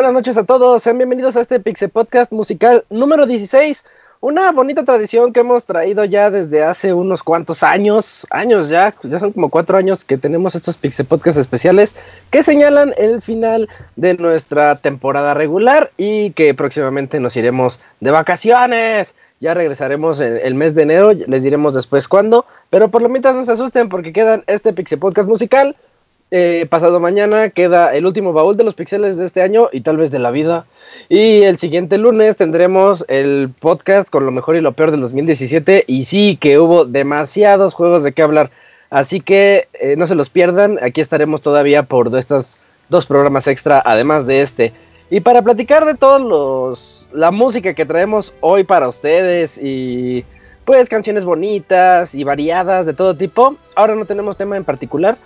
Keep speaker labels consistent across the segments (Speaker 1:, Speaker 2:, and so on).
Speaker 1: Buenas noches a todos, sean bienvenidos a este Pixel Podcast musical número 16. Una bonita tradición que hemos traído ya desde hace unos cuantos años, años ya, ya son como cuatro años que tenemos estos Pixel Podcasts especiales que señalan el final de nuestra temporada regular y que próximamente nos iremos de vacaciones. Ya regresaremos en el mes de enero, les diremos después cuándo, pero por lo mientras no se asusten porque quedan este Pixel Podcast musical, eh, pasado mañana queda el último baúl de los pixeles de este año y tal vez de la vida. Y el siguiente lunes tendremos el podcast con lo mejor y lo peor del 2017. Y sí, que hubo demasiados juegos de qué hablar. Así que eh, no se los pierdan. Aquí estaremos todavía por estos dos programas extra, además de este. Y para platicar de todos los la música que traemos hoy para ustedes y pues canciones bonitas y variadas de todo tipo. Ahora no tenemos tema en particular,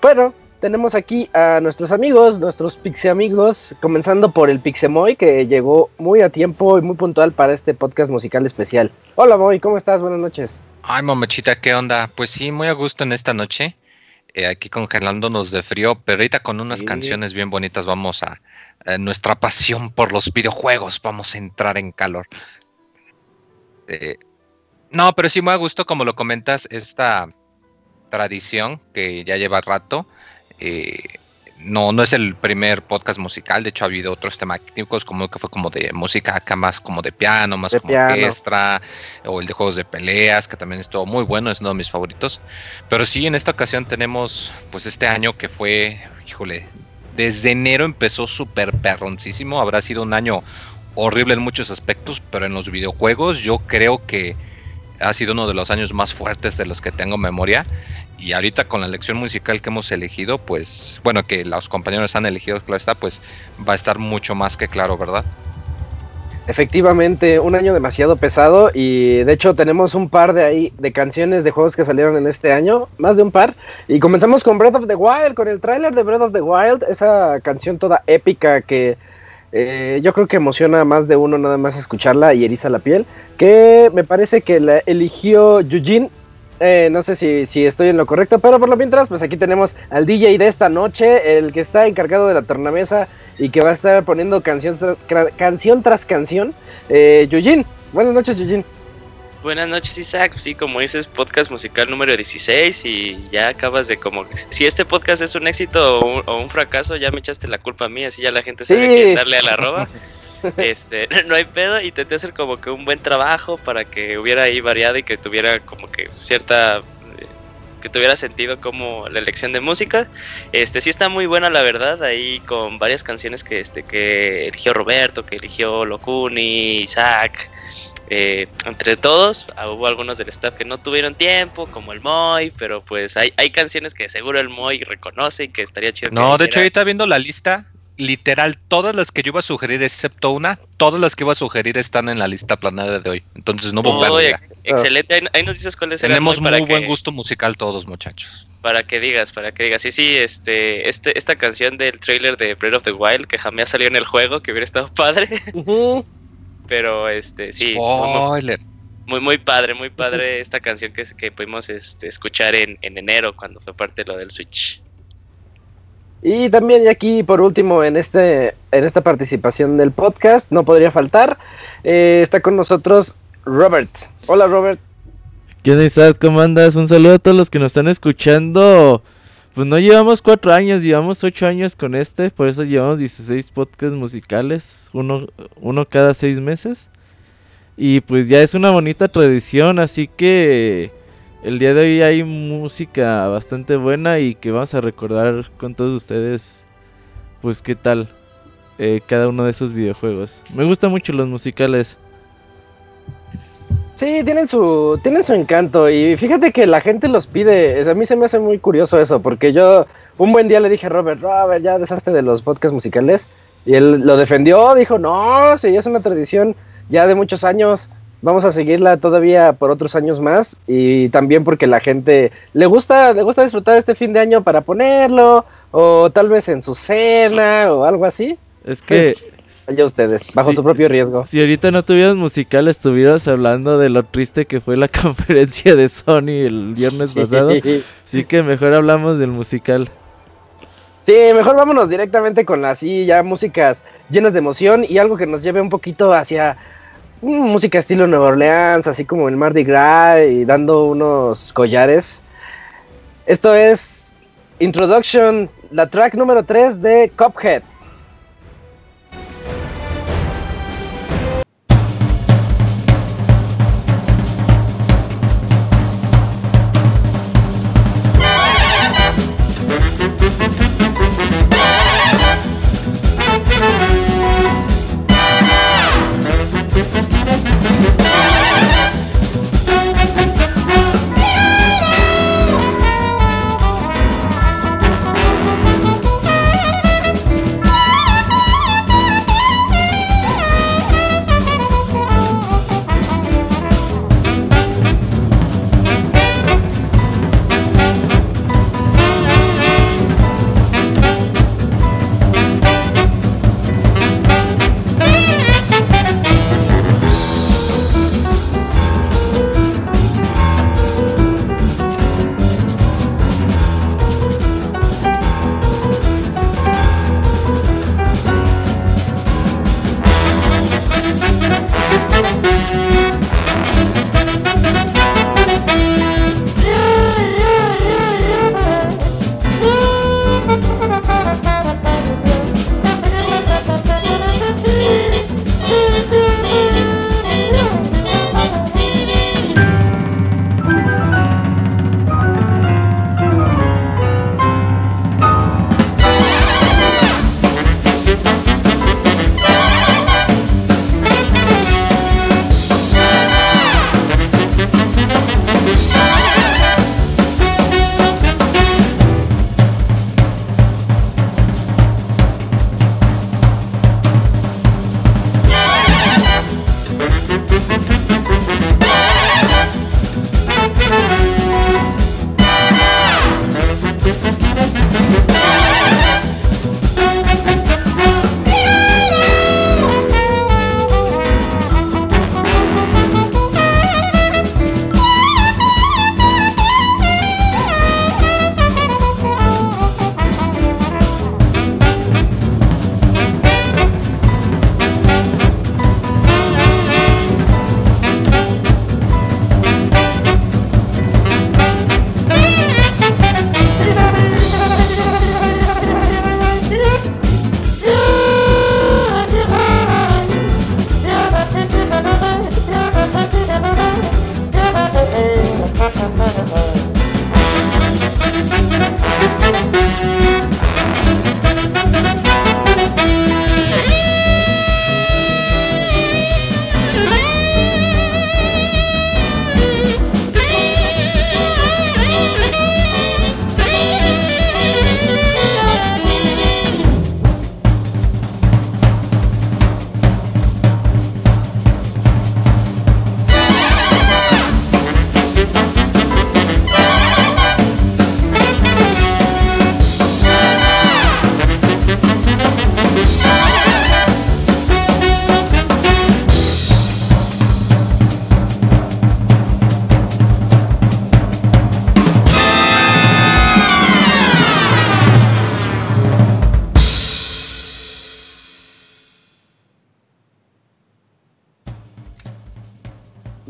Speaker 1: pero tenemos aquí a nuestros amigos, nuestros Pixie amigos, comenzando por el Pixemoy, que llegó muy a tiempo y muy puntual para este podcast musical especial. Hola Moy, ¿cómo estás? Buenas noches.
Speaker 2: Ay, mamachita, ¿qué onda? Pues sí, muy a gusto en esta noche, eh, aquí congelándonos de frío, pero ahorita con unas canciones bien bonitas vamos a, nuestra pasión por los videojuegos, vamos a entrar en calor. Eh, no, pero sí muy a gusto, como lo comentas, esta tradición que ya lleva rato eh, no, no es el primer podcast musical, de hecho ha habido otros temáticos como que fue como de música acá más como de piano, más como orquestra, o el de juegos de peleas, que también estuvo muy bueno, es uno de mis favoritos. Pero sí, en esta ocasión tenemos pues este año que fue, híjole, desde enero empezó súper perroncísimo, habrá sido un año horrible en muchos aspectos, pero en los videojuegos yo creo que ha sido uno de los años más fuertes de los que tengo memoria. Y ahorita con la elección musical que hemos elegido, pues, bueno, que los compañeros han elegido, claro está, pues va a estar mucho más que claro, ¿verdad?
Speaker 1: Efectivamente, un año demasiado pesado y de hecho tenemos un par de ahí de canciones de juegos que salieron en este año, más de un par. Y comenzamos con Breath of the Wild, con el tráiler de Breath of the Wild, esa canción toda épica que eh, yo creo que emociona a más de uno nada más escucharla y eriza la piel. Que me parece que la eligió Yujin. Eh, no sé si, si, estoy en lo correcto, pero por lo mientras, pues aquí tenemos al DJ de esta noche, el que está encargado de la tornamesa y que va a estar poniendo canción, canción tras canción. Eh, Yujin, buenas noches, Yujin.
Speaker 3: Buenas noches, Isaac. Sí, como dices, podcast musical número 16 y ya acabas de como... Si este podcast es un éxito o un, fracaso, ya me echaste la culpa a mí, así ya la gente sabe que darle a la arroba. este, no hay pedo, intenté hacer como que un buen trabajo para que hubiera ahí variado y que tuviera como que cierta que tuviera sentido como la elección de música. Este sí está muy buena la verdad, ahí con varias canciones que este que eligió Roberto, que eligió Locuni, Isaac, eh, entre todos, ah, hubo algunos del staff que no tuvieron tiempo, como el Moy, pero pues hay, hay canciones que seguro el Moy reconoce y que estaría chido.
Speaker 2: No, de hecho, ahorita viendo la lista, literal, todas las que yo iba a sugerir, excepto una, todas las que iba a sugerir están en la lista planada de hoy. Entonces no hubo
Speaker 3: oh, Excelente, ahí, nos dices cuáles
Speaker 2: Tenemos muy buen gusto musical todos, muchachos.
Speaker 3: Para que digas, para que digas. Sí, sí, este, este, esta canción del trailer de Breath of the Wild, que jamás salió en el juego, que hubiera estado padre. Pero este, sí. Muy, muy padre, muy padre esta canción que, que pudimos este, escuchar en, enero cuando fue parte de lo del Switch.
Speaker 1: Y también y aquí por último en este en esta participación del podcast no podría faltar eh, está con nosotros Robert. Hola Robert.
Speaker 4: ¿Qué onda ¿Cómo andas? Un saludo a todos los que nos están escuchando. Pues no llevamos cuatro años, llevamos ocho años con este, por eso llevamos 16 podcasts musicales, uno, uno cada seis meses. Y pues ya es una bonita tradición, así que el día de hoy hay música bastante buena y que vamos a recordar con todos ustedes, pues qué tal eh, cada uno de esos videojuegos. Me gustan mucho los musicales.
Speaker 1: Sí, tienen su, tienen su encanto y fíjate que la gente los pide. A mí se me hace muy curioso eso, porque yo un buen día le dije a Robert, Robert, ya deshazte de los podcasts musicales. Y él lo defendió, dijo, no, sí, es una tradición ya de muchos años. Vamos a seguirla todavía por otros años más y también porque la gente le gusta, le gusta disfrutar este fin de año para ponerlo o tal vez en su cena o algo así.
Speaker 4: Es que pues,
Speaker 1: Allá ustedes, bajo su propio riesgo.
Speaker 4: Si ahorita no tuvieras musical, estuvieras hablando de lo triste que fue la conferencia de Sony el viernes pasado. sí que mejor hablamos del musical.
Speaker 1: Sí, mejor vámonos directamente con así ya músicas llenas de emoción y algo que nos lleve un poquito hacia mm, música estilo Nueva Orleans, así como el Mardi Gras y dando unos collares. Esto es Introduction, la track número 3 de Cuphead.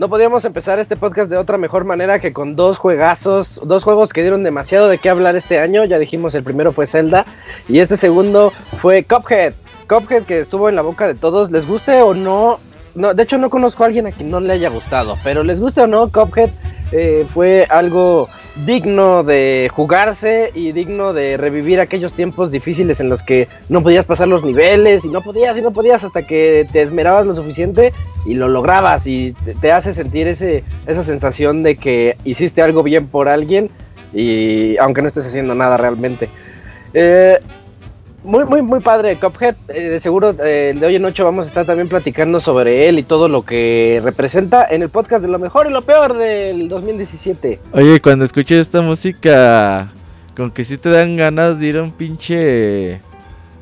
Speaker 1: No podíamos empezar este podcast de otra mejor manera que con dos juegazos, dos juegos que dieron demasiado de qué hablar este año. Ya dijimos, el primero fue Zelda y este segundo fue Cuphead. Cuphead que estuvo en la boca de todos, les guste o no. no de hecho, no conozco a alguien a quien no le haya gustado, pero les guste o no, Cuphead eh, fue algo digno de jugarse y digno de revivir aquellos tiempos difíciles en los que no podías pasar los niveles y no podías y no podías hasta que te esmerabas lo suficiente y lo lograbas y te, hace sentir ese, esa sensación de que hiciste algo bien por alguien y aunque no estés haciendo nada realmente. Eh, muy, muy, muy padre Cuphead. Eh, de seguro eh, de hoy en noche vamos a estar también platicando sobre él y todo lo que representa en el podcast de lo mejor y lo peor del 2017.
Speaker 4: Oye, cuando escuches esta música, con que sí te dan ganas de ir a un pinche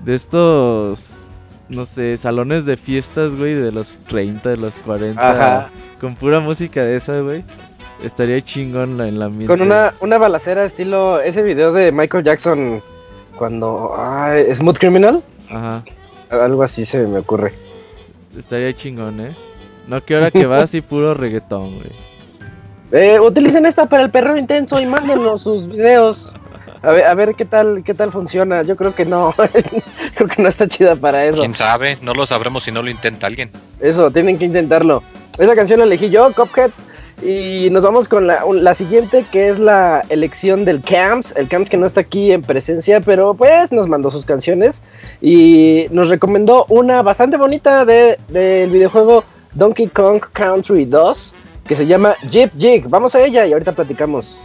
Speaker 4: de estos, no sé, salones de fiestas, güey, de los 30, de los 40. Ajá. Con pura música de esa, güey. Estaría chingón en la misma.
Speaker 1: Con una, una balacera estilo ese video de Michael Jackson Cuando. Ah, Smooth Criminal.
Speaker 4: Ajá.
Speaker 1: Algo así se me ocurre.
Speaker 4: Estaría chingón, ¿eh? No que ahora que va así puro reggaetón, güey.
Speaker 1: Eh, utilicen esta para el perro intenso y mándenos sus videos. A ver, a ver qué tal, qué tal funciona. Yo creo que no. creo que no está chida para eso.
Speaker 2: ¿Quién sabe? No lo sabremos si no lo intenta alguien.
Speaker 1: Eso, tienen que intentarlo. Esa canción la elegí yo, Cophead. Y nos vamos con la, siguiente, que es la elección del Camps. El Camps que no está aquí en presencia, pero pues nos mandó sus canciones. Y nos recomendó una bastante bonita del de, videojuego Donkey Kong Country 2, que se llama Jeep Jig. Vamos a ella y ahorita platicamos.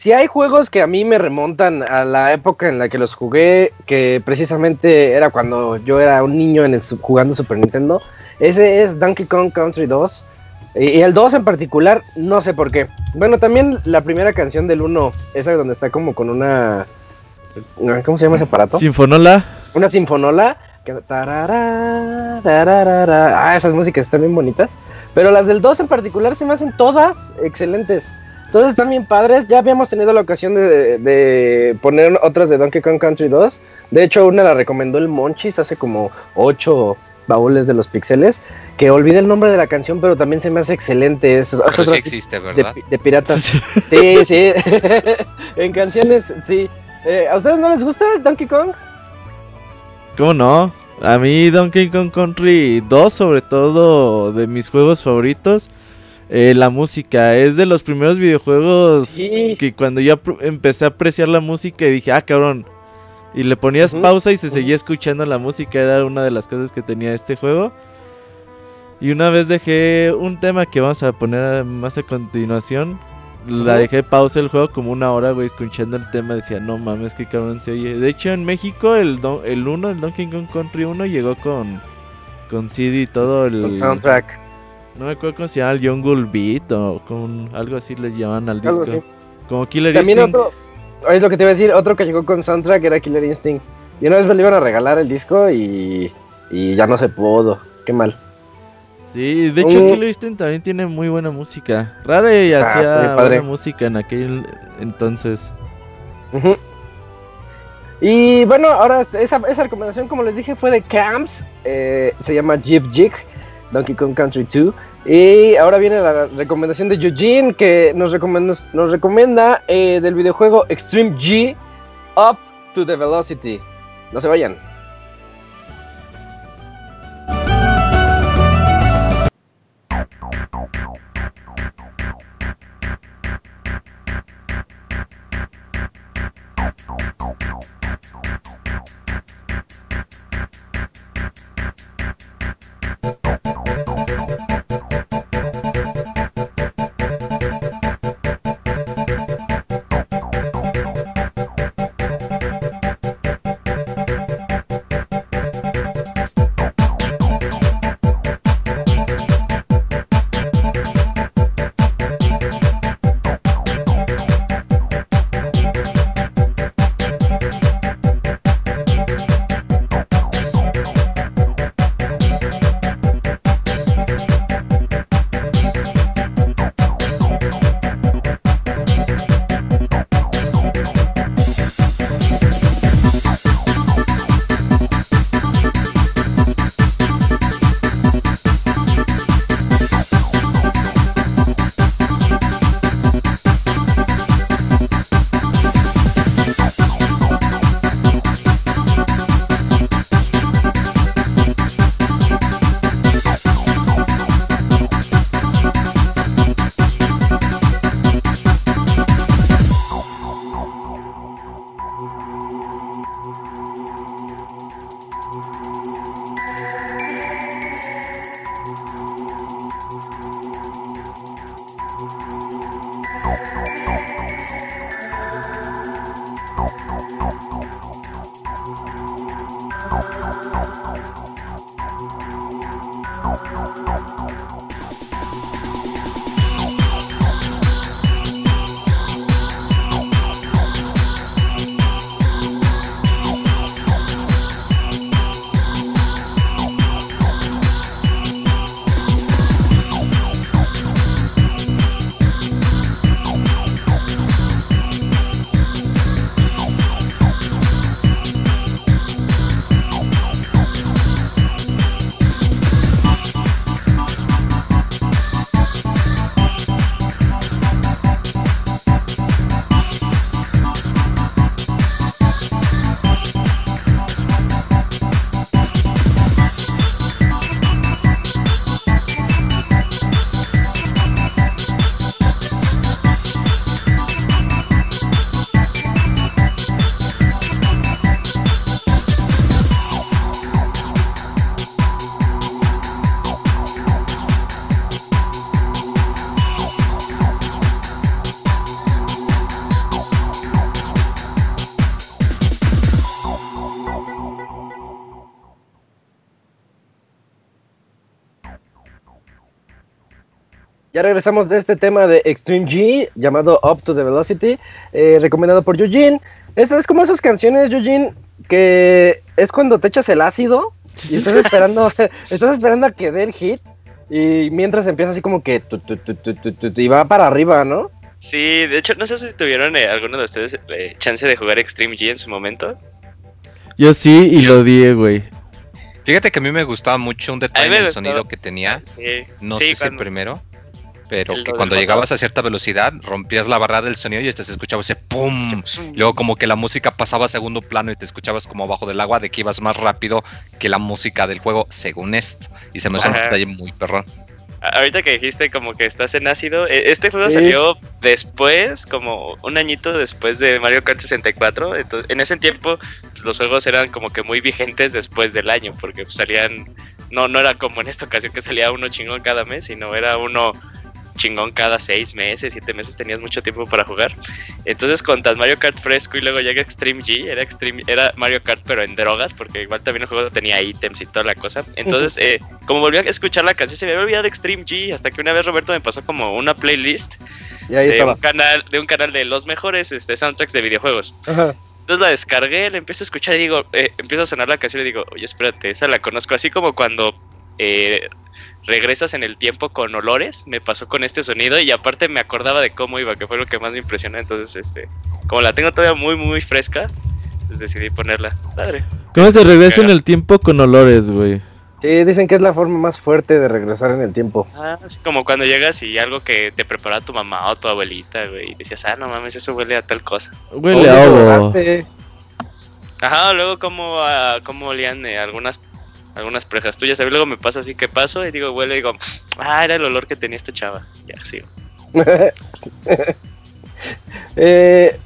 Speaker 1: Si hay juegos que a mí me remontan a la época en la que los jugué, que precisamente era cuando yo era un niño en el, jugando Super Nintendo, ese es Donkey Kong Country 2. Y el 2 en particular, no sé por qué. Bueno, también la primera canción del 1, esa donde está como con una... ¿Cómo se llama ese aparato?
Speaker 4: Sinfonola.
Speaker 1: Una sinfonola. Que... Ah, esas músicas están bien bonitas. Pero las del 2 en particular se me hacen todas excelentes. Todas están bien padres. Ya habíamos tenido la ocasión de, poner otras de Donkey Kong Country 2. De hecho, una la recomendó el Monchis hace como 8 baúles de los pixeles. Que olvidé el nombre de la canción, pero también se me hace excelente. Eso,
Speaker 2: sí existe, ¿verdad?
Speaker 1: De, piratas. Sí, sí. en canciones, sí. Eh, ¿A ustedes no les gusta Donkey Kong?
Speaker 4: ¿Cómo no? A mí Donkey Kong Country 2, sobre todo de mis juegos favoritos. Eh, la música. Es de los primeros videojuegos que cuando yo empecé a apreciar la música y dije, ah, cabrón. Y le ponías pausa y se seguía escuchando la música. Era una de las cosas que tenía este juego. Y una vez dejé un tema que vamos a poner más a continuación. La dejé pausa el juego como una hora, güey, escuchando el tema. Decía, no mames, que cabrón se oye. De hecho, en México, el, el 1, el Donkey Kong Country 1, llegó con, con CD y todo el.
Speaker 1: soundtrack.
Speaker 4: No me acuerdo cómo se llama el Jungle Beat o con algo así le llaman al disco. Como Killer También Instinct.
Speaker 1: otro, es lo que te iba a decir, otro que llegó con soundtrack era Killer Instinct. Y una vez me le iban a regalar el disco y, y ya no se pudo. Qué mal.
Speaker 4: Sí, de hecho, Killer Instinct también tiene muy buena música. Rara y ah, hacía buena música en aquel entonces.
Speaker 1: Y bueno, ahora esa, esa, recomendación, como les dije, fue de Camps. Eh, se llama Jeep Jig, Donkey Kong Country 2. Y ahora viene la recomendación de Eugene, que nos recomienda, eh, del videojuego Extreme G Up to the Velocity. No se vayan. Regresamos de este tema de Extreme G llamado Up to the Velocity, eh, recomendado por Eugene. Es, es como esas canciones, Eugene, que es cuando te echas el ácido y estás esperando, estás esperando a que dé el hit y mientras empieza así como que y va para arriba, ¿no?
Speaker 3: Sí, de hecho, no sé si tuvieron eh, alguno de ustedes eh, chance de jugar Extreme G en su momento.
Speaker 4: Yo sí, y lo di, güey.
Speaker 2: Fíjate que a mí me gustaba mucho un detalle del sonido que tenía. no sé si el primero pero que cuando llegabas a cierta velocidad rompías la barrera del sonido y te se escuchaba ese pum. Luego como que la música pasaba a segundo plano y te escuchabas como abajo del agua de que ibas más rápido que la música del juego, según esto. Y se me hace un detalle muy perrón.
Speaker 3: Ahorita que dijiste como que estás en ácido, e, este juego salió después, como un añito después de Mario Kart 64. Entonces, en ese tiempo pues, los juegos eran como que muy vigentes después del año, porque pues, salían, no, no era como en esta ocasión que salía uno chingón cada mes, sino era uno chingón cada seis meses, siete meses tenías mucho tiempo para jugar. Entonces con Mario Kart fresco y luego llega Extreme G, era Extreme, era Mario Kart pero en drogas, porque igual también el juego tenía ítems y toda la cosa. Entonces, eh, como volví a escuchar la canción, se me había olvidado de Extreme G, hasta que una vez Roberto me pasó como una playlist de un canal, de un canal de los mejores este, soundtracks de videojuegos. Entonces la descargué, la empiezo a escuchar y digo, eh, empieza a sonar la canción y digo, oye, espérate, esa la conozco. Así como cuando eh, regresas en el tiempo con olores, me pasó con este sonido y aparte me acordaba de cómo iba, que fue lo que más me impresionó. Entonces, este, como la tengo todavía muy, muy fresca, pues decidí ponerla. Padre.
Speaker 4: ¿Cómo se regresa en el tiempo con olores, güey?
Speaker 1: Sí, dicen que es la forma más fuerte de regresar en el tiempo.
Speaker 3: Ah, así como cuando llegas y algo que te prepara tu mamá o tu abuelita, güey, y decías, ah, no mames, eso huele a tal cosa.
Speaker 4: Huele a.
Speaker 3: Ajá, luego cómo, uh, cómo olían eh, algunas algunas prejas tuyas. A luego me pasa así que paso y digo, huele y digo, ah, era el olor que tenía esta chava. Ya, sigo.
Speaker 1: eh,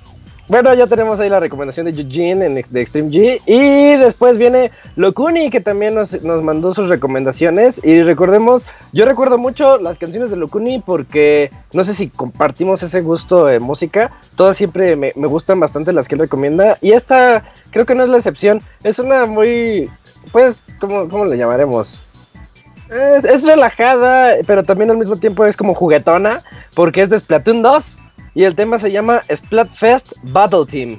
Speaker 1: bueno, ya tenemos ahí la recomendación de Eugene en, de Extreme G. Y después viene Locuni, que también nos, mandó sus recomendaciones. Y recordemos, yo recuerdo mucho las canciones de Locuni porque no sé si compartimos ese gusto de música. Todas siempre me, me gustan bastante las que él recomienda. Y esta creo que no es la excepción. Es una muy pues, ¿cómo, cómo le llamaremos? Es, relajada, pero también al mismo tiempo es como juguetona, porque es de Splatoon 2 y el tema se llama Splatfest Battle Team.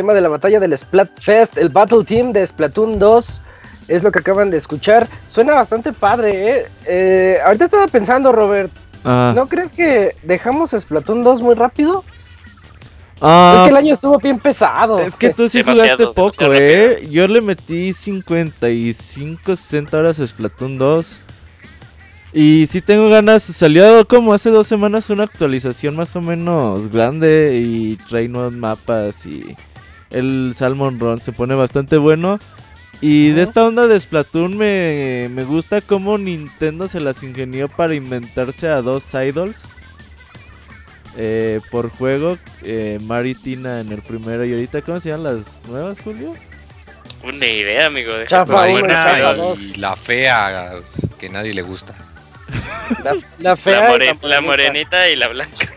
Speaker 1: Tema de la batalla del Splatfest, el Battle Team de Splatoon 2, es lo que acaban de escuchar. Suena bastante padre, ¿eh? eh ahorita estaba pensando, Robert, ah. ¿no crees que dejamos Splatoon 2 muy rápido? Ah, es que el año estuvo bien pesado.
Speaker 4: Es que tú sí jugaste poco, ¿eh? Yo le metí 55, 60 horas a Splatoon 2. Y sí tengo ganas, salió como hace dos semanas una actualización más o menos grande y trae nuevos mapas y el Salmon Run se pone bastante bueno. Y de esta onda de Splatoon me, me gusta cómo Nintendo se las ingenió para inventarse a dos idols eh, por juego. Eh, Maritina en el primero y ahorita, ¿cómo se llaman las nuevas, Julio?
Speaker 3: Una idea, amigo.
Speaker 2: La buena y la fea que nadie le gusta.
Speaker 3: La, fea. La, morenita y la blanca.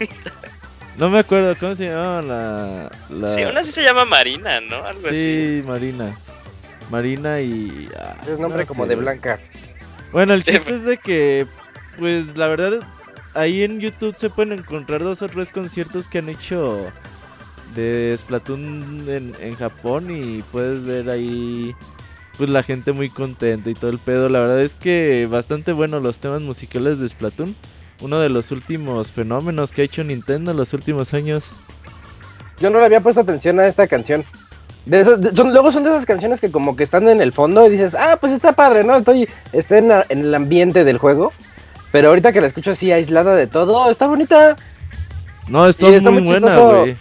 Speaker 4: No me acuerdo cómo se llamaba la, la...
Speaker 3: Sí, una sí se llama Marina, ¿no? Algo
Speaker 4: sí, Marina. Marina y.
Speaker 1: Ah, es nombre como de blanca.
Speaker 4: Bueno, el chiste es de que, pues la verdad, ahí en YouTube se pueden encontrar dos o tres conciertos que han hecho de Splatoon en, en Japón y puedes ver ahí pues la gente muy contenta y todo el pedo. La verdad es que bastante bueno los temas musicales de Splatoon. Uno de los últimos fenómenos que ha hecho Nintendo en los últimos años.
Speaker 1: Yo no le había puesto atención a esta canción. luego son de esas canciones que como que están en el fondo y dices, ah, pues está padre, ¿no? Estoy, estoy en, el ambiente del juego. Pero ahorita que la escucho así aislada de todo, está bonita.
Speaker 4: No, está, muy, buena, güey.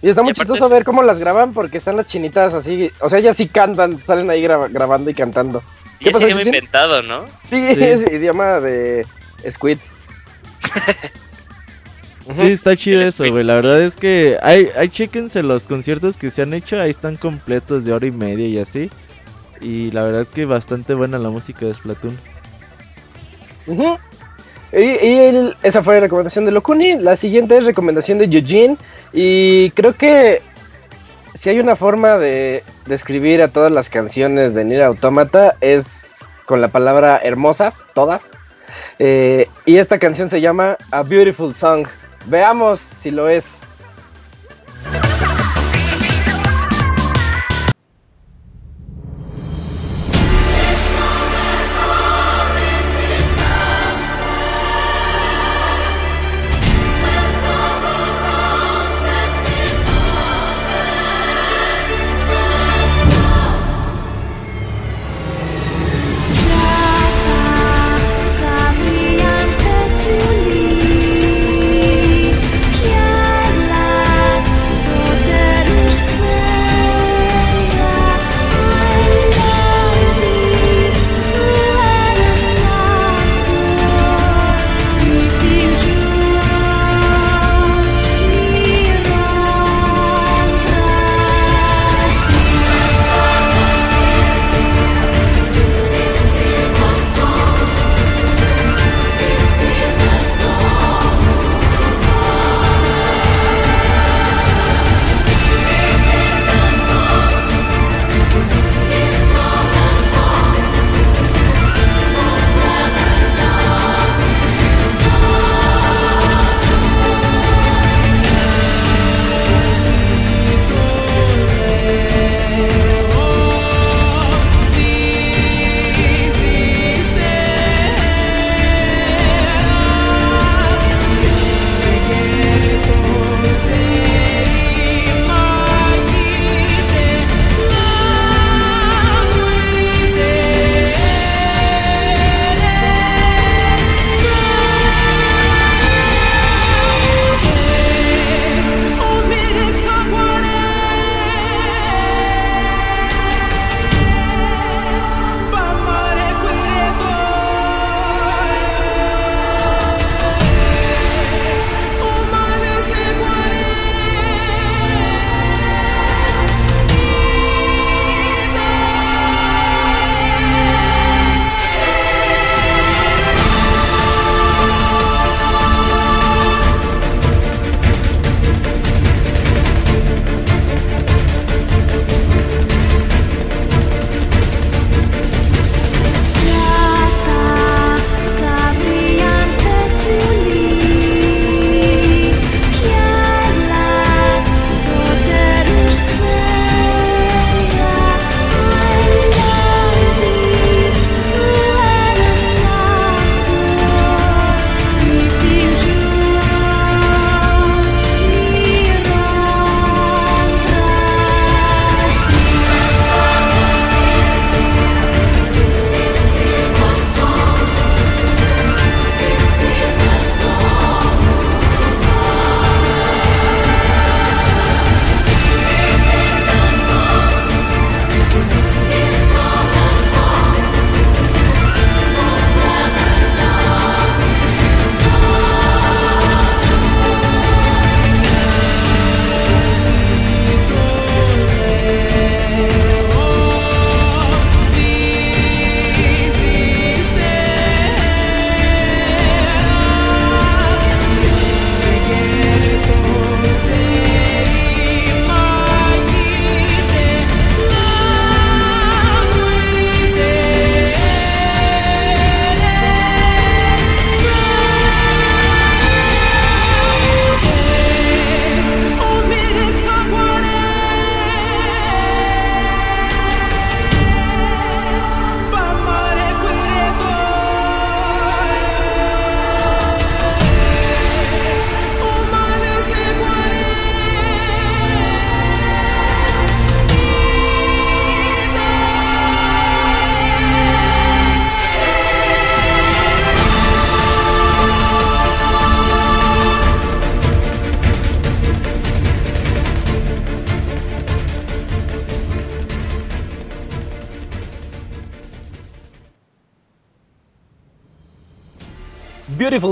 Speaker 1: Y está muy chistoso ver cómo las graban porque están las chinitas así, o sea, ellas sí cantan, salen ahí grabando y cantando.
Speaker 3: Y es idioma inventado, ¿no?
Speaker 1: Sí, es idioma de Squid.
Speaker 4: Sí, está chido eso, güey. La verdad es que hay, hay chéquense los conciertos que se han hecho, ahí están completos de hora y media y así. Y la verdad que bastante buena la música de Splatoon.
Speaker 1: Y, esa fue la recomendación de Locuni. La siguiente es recomendación de Eugene. Y creo que si hay una forma de describir a todas las canciones de Nier Automata es con la palabra hermosas, todas. Eh, y esta canción se llama A Beautiful Song. Veamos si lo es.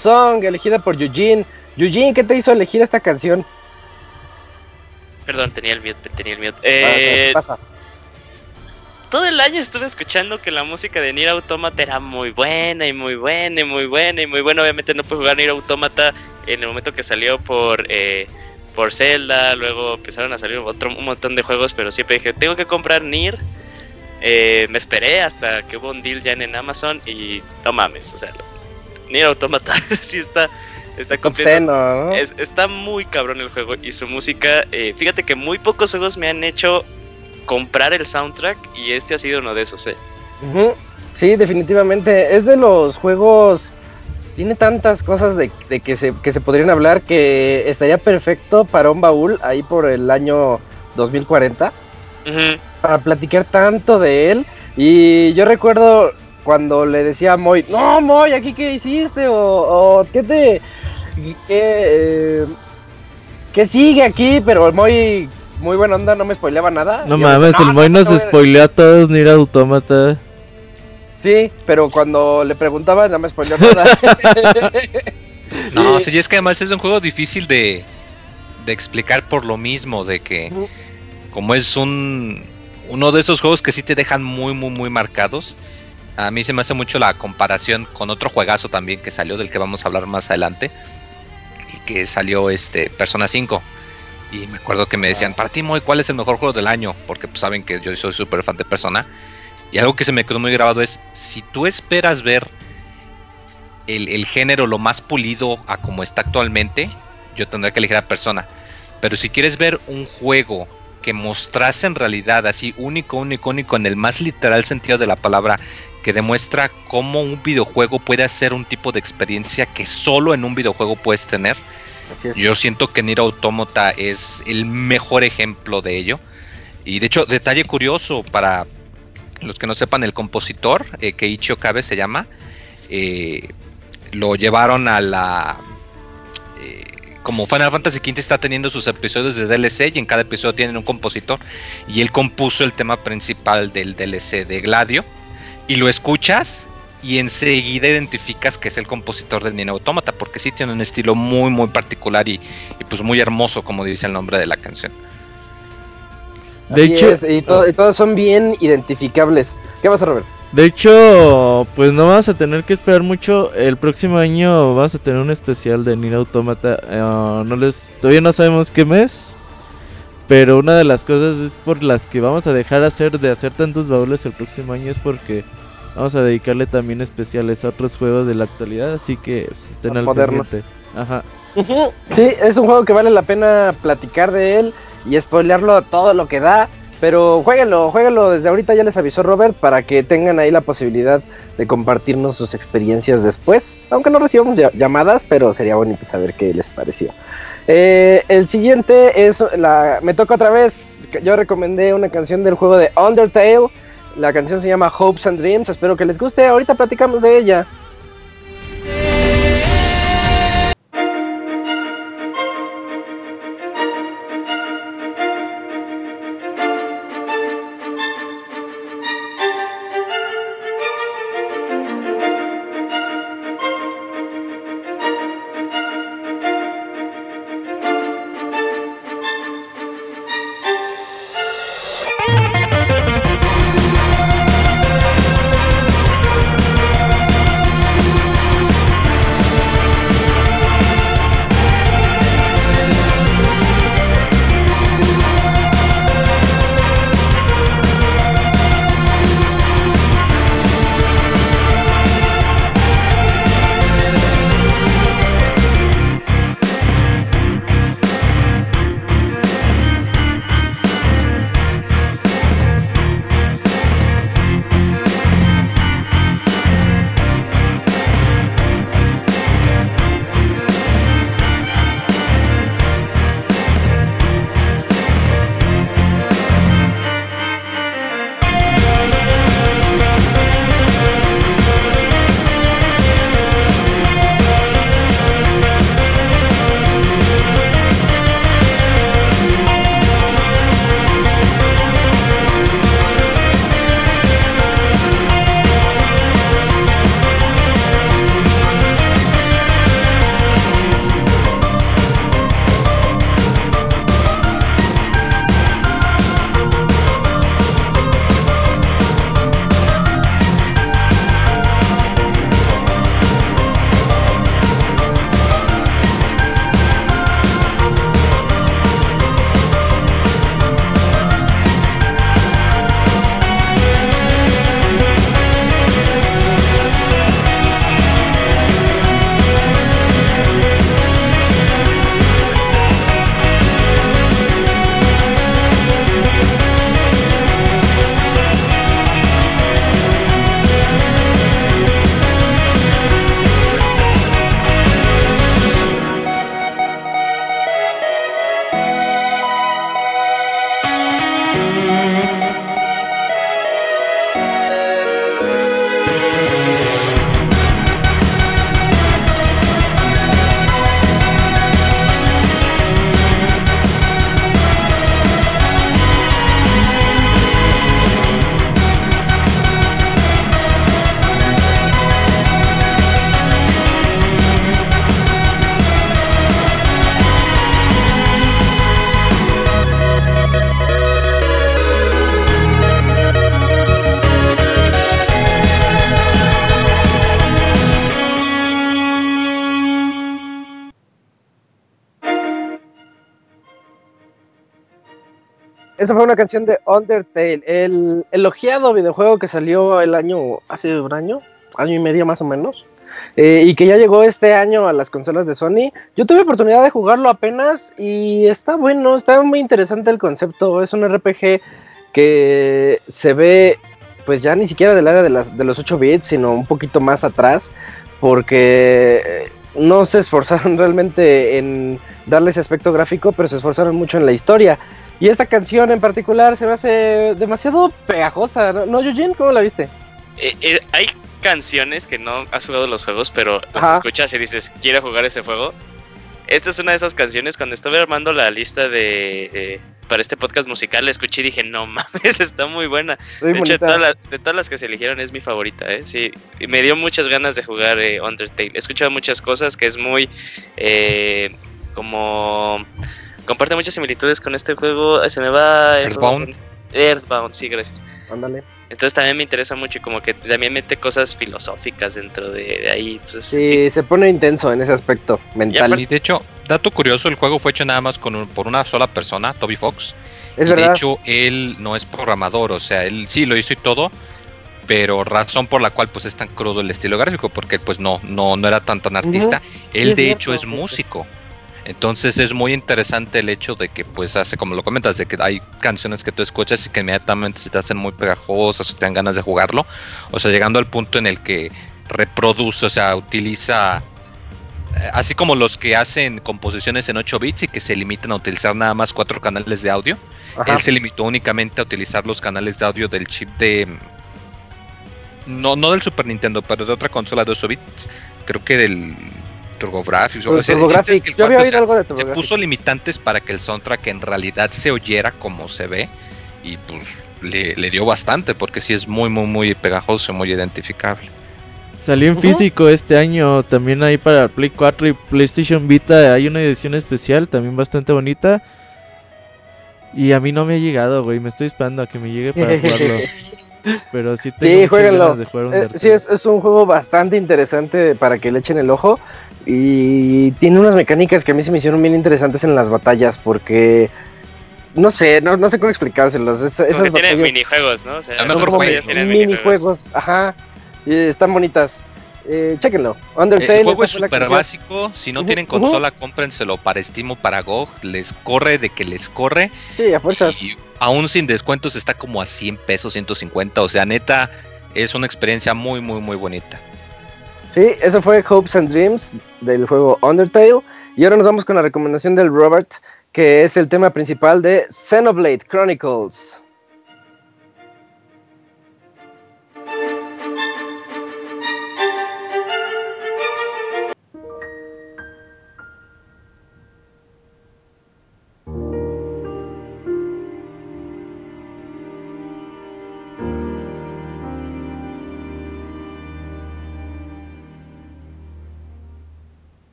Speaker 1: Song, elegida por Eugene. Eugene, ¿qué te hizo elegir esta canción?
Speaker 3: Perdón, tenía el mute, tenía el mute. Eh, pasa? Todo el año estuve escuchando que la música de Nier Automata era muy buena y muy buena y muy buena y muy buena. Obviamente no pude jugar Nier Automata en el momento que salió por eh, por Zelda, luego empezaron a salir otro, un montón de juegos, pero siempre dije, tengo que comprar Nier. Eh, me esperé hasta que hubo un deal ya en Amazon y no mames, o sea, Nier Automata sí está está completo, está muy cabrón el juego y su música. Eh, fíjate que muy pocos juegos me han hecho comprar el soundtrack y este ha sido uno de esos, ¿eh?
Speaker 1: Sí, definitivamente. Es de los juegos tiene tantas cosas de, que, se, que se podrían hablar que estaría perfecto para un baúl ahí por el año 2040 para platicar tanto de él. Y yo recuerdo cuando le decía a Moy, no Moy, aquí qué hiciste o, qué te... Qué, eh, sigue aquí, pero el Moy muy buena onda, no me spoileaba nada.
Speaker 4: No mames, el Moy nos spoileó a todos ni era autómata.
Speaker 1: Sí, pero cuando le preguntaba no me spoiló nada.
Speaker 2: no, sí, es que además es un juego difícil de, de explicar por lo mismo, de que como es un uno de esos juegos que sí te dejan muy, muy, muy marcados. A mí se me hace mucho la comparación con otro juegazo también que salió, del que vamos a hablar más adelante. Y que salió este Persona 5. Y me acuerdo que me decían, para ti, Moy, ¿cuál es el mejor juego del año? Porque pues, saben que yo soy súper fan de Persona. Y algo que se me quedó muy grabado es, si tú esperas ver el, género lo más pulido a como está actualmente, yo tendría que elegir a persona. Pero si quieres ver un juego que mostrase en realidad así único, único, único en el más literal sentido de la palabra, que demuestra cómo un videojuego puede hacer un tipo de experiencia que solo en un videojuego puedes tener. Yo siento que Nier Automata es el mejor ejemplo de ello. Y de hecho, detalle curioso para, los que no sepan, el compositor, eh, que Ichio Kabe se llama, eh, lo llevaron a la... Eh, como Final Fantasy XV está teniendo sus episodios de DLC y en cada episodio tienen un compositor y él compuso el tema principal del DLC de Gladio y lo escuchas y enseguida identificas que es el compositor del Nier Automata porque sí tiene un estilo muy muy particular y, y pues muy hermoso como dice el nombre de la canción.
Speaker 1: De hecho, y, todos son bien identificables. ¿Qué vas a Robert?
Speaker 4: De hecho, pues no vas a tener que esperar mucho. El próximo año vas a tener un especial de Nier Automata. Eh, no les, todavía no sabemos qué mes. Pero una de las cosas es por las que vamos a dejar hacer de hacer tantos baúles el próximo año es porque vamos a dedicarle también especiales a otros juegos de la actualidad. Así que pues, estén al pendiente. Ajá.
Speaker 1: Sí, es un juego que vale la pena platicar de él y spoilearlo todo lo que da. Pero jueguenlo, jueguenlo desde ahorita, ya les avisó Robert, para que tengan ahí la posibilidad de compartirnos sus experiencias después. Aunque no recibamos llamadas, pero sería bonito saber qué les pareció. Eh, el siguiente es la. Me toca otra vez. Yo recomendé una canción del juego de Undertale. La canción se llama Hopes and Dreams. Espero que les guste. Ahorita platicamos de ella. Esa fue una canción de Undertale, el elogiado videojuego que salió el año, hace un año, año y medio más o menos, eh, y que ya llegó este año a las consolas de Sony. Yo tuve oportunidad de jugarlo apenas y está bueno, está muy interesante el concepto. Es un RPG que se ve, pues ya ni siquiera del área de, las, de los 8 bits, sino un poquito más atrás, porque eh, no se esforzaron realmente en darle ese aspecto gráfico, pero se esforzaron mucho en la historia. Y esta canción en particular se me hace demasiado pegajosa, ¿no, ¿No Eugene? ¿Cómo la viste?
Speaker 3: Eh, eh, hay canciones que no has jugado los juegos, pero las escuchas y dices, quiero jugar ese juego. Esta es una de esas canciones, cuando estaba armando la lista de... para este podcast musical, la escuché y dije, no mames, está muy buena. de hecho, de todas, las, que se eligieron es mi favorita, ¿eh? Sí, y me dio muchas ganas de jugar eh, Undertale. He escuchado muchas cosas que es muy... Eh, como comparte muchas similitudes con este juego. Se me va.
Speaker 2: Earthbound.
Speaker 3: Earthbound, sí, gracias.
Speaker 1: Ándale.
Speaker 3: Entonces también me interesa mucho y como que también mete cosas filosóficas dentro de, ahí.
Speaker 1: sí, se pone intenso en ese aspecto mental.
Speaker 2: Y, de hecho, dato curioso, el juego fue hecho nada más con por una sola persona, Toby Fox.
Speaker 1: Es
Speaker 2: y
Speaker 1: verdad.
Speaker 2: De hecho, él no es programador, o sea, él sí lo hizo y todo, pero razón por la cual pues es tan crudo el estilo gráfico, porque pues no, no, no era tan tan artista. Él de hecho es músico. Entonces es muy interesante el hecho de que, pues, hace como lo comentas, de que hay canciones que tú escuchas y que inmediatamente se te hacen muy pegajosas o te dan ganas de jugarlo. O sea, llegando al punto en el que reproduce, o sea, utiliza, eh, así como los que hacen composiciones en 8 bits y que se limitan a utilizar nada más cuatro canales de audio. Él se limitó únicamente a utilizar los canales de audio del chip de... No, no del Super Nintendo, pero de otra consola de 8 bits. Creo que del TurboGrafx. O sea, es que se puso limitantes para que el soundtrack en realidad se oyera como se ve y pues le, dio bastante porque sí es muy muy muy pegajoso, muy identificable.
Speaker 4: Salió en físico este año, también ahí para Play 4 y PlayStation Vita hay una edición especial, también bastante bonita. Y a mí no me ha llegado, güey, me estoy esperando a que me llegue para jugarlo. Pero sí tengo
Speaker 1: sí, jueguenlo. De jugar eh, sí, es, es, un juego bastante interesante para que le echen el ojo. Y tiene unas mecánicas que a mí se me hicieron bien interesantes en las batallas porque no sé, no, no sé cómo explicárselos. Es,
Speaker 3: esas tienen minijuegos, ¿no? O
Speaker 2: sea, mejor
Speaker 1: tienen minijuegos. Ajá. Y están bonitas. Eh, chéquenlo. Undertale.
Speaker 2: El juego es súper básico. Si no tienen consola, cómprenselo para Steam o para GOG. Les corre de que les corre.
Speaker 1: Sí, a fuerzas.
Speaker 2: Y aún sin descuentos está como a 100 pesos, 150. O sea, neta, es una experiencia muy, muy, muy bonita.
Speaker 1: Sí, eso fue Hopes and Dreams del juego Undertale. Y ahora nos vamos con la recomendación del Robert, que es el tema principal de Xenoblade Chronicles.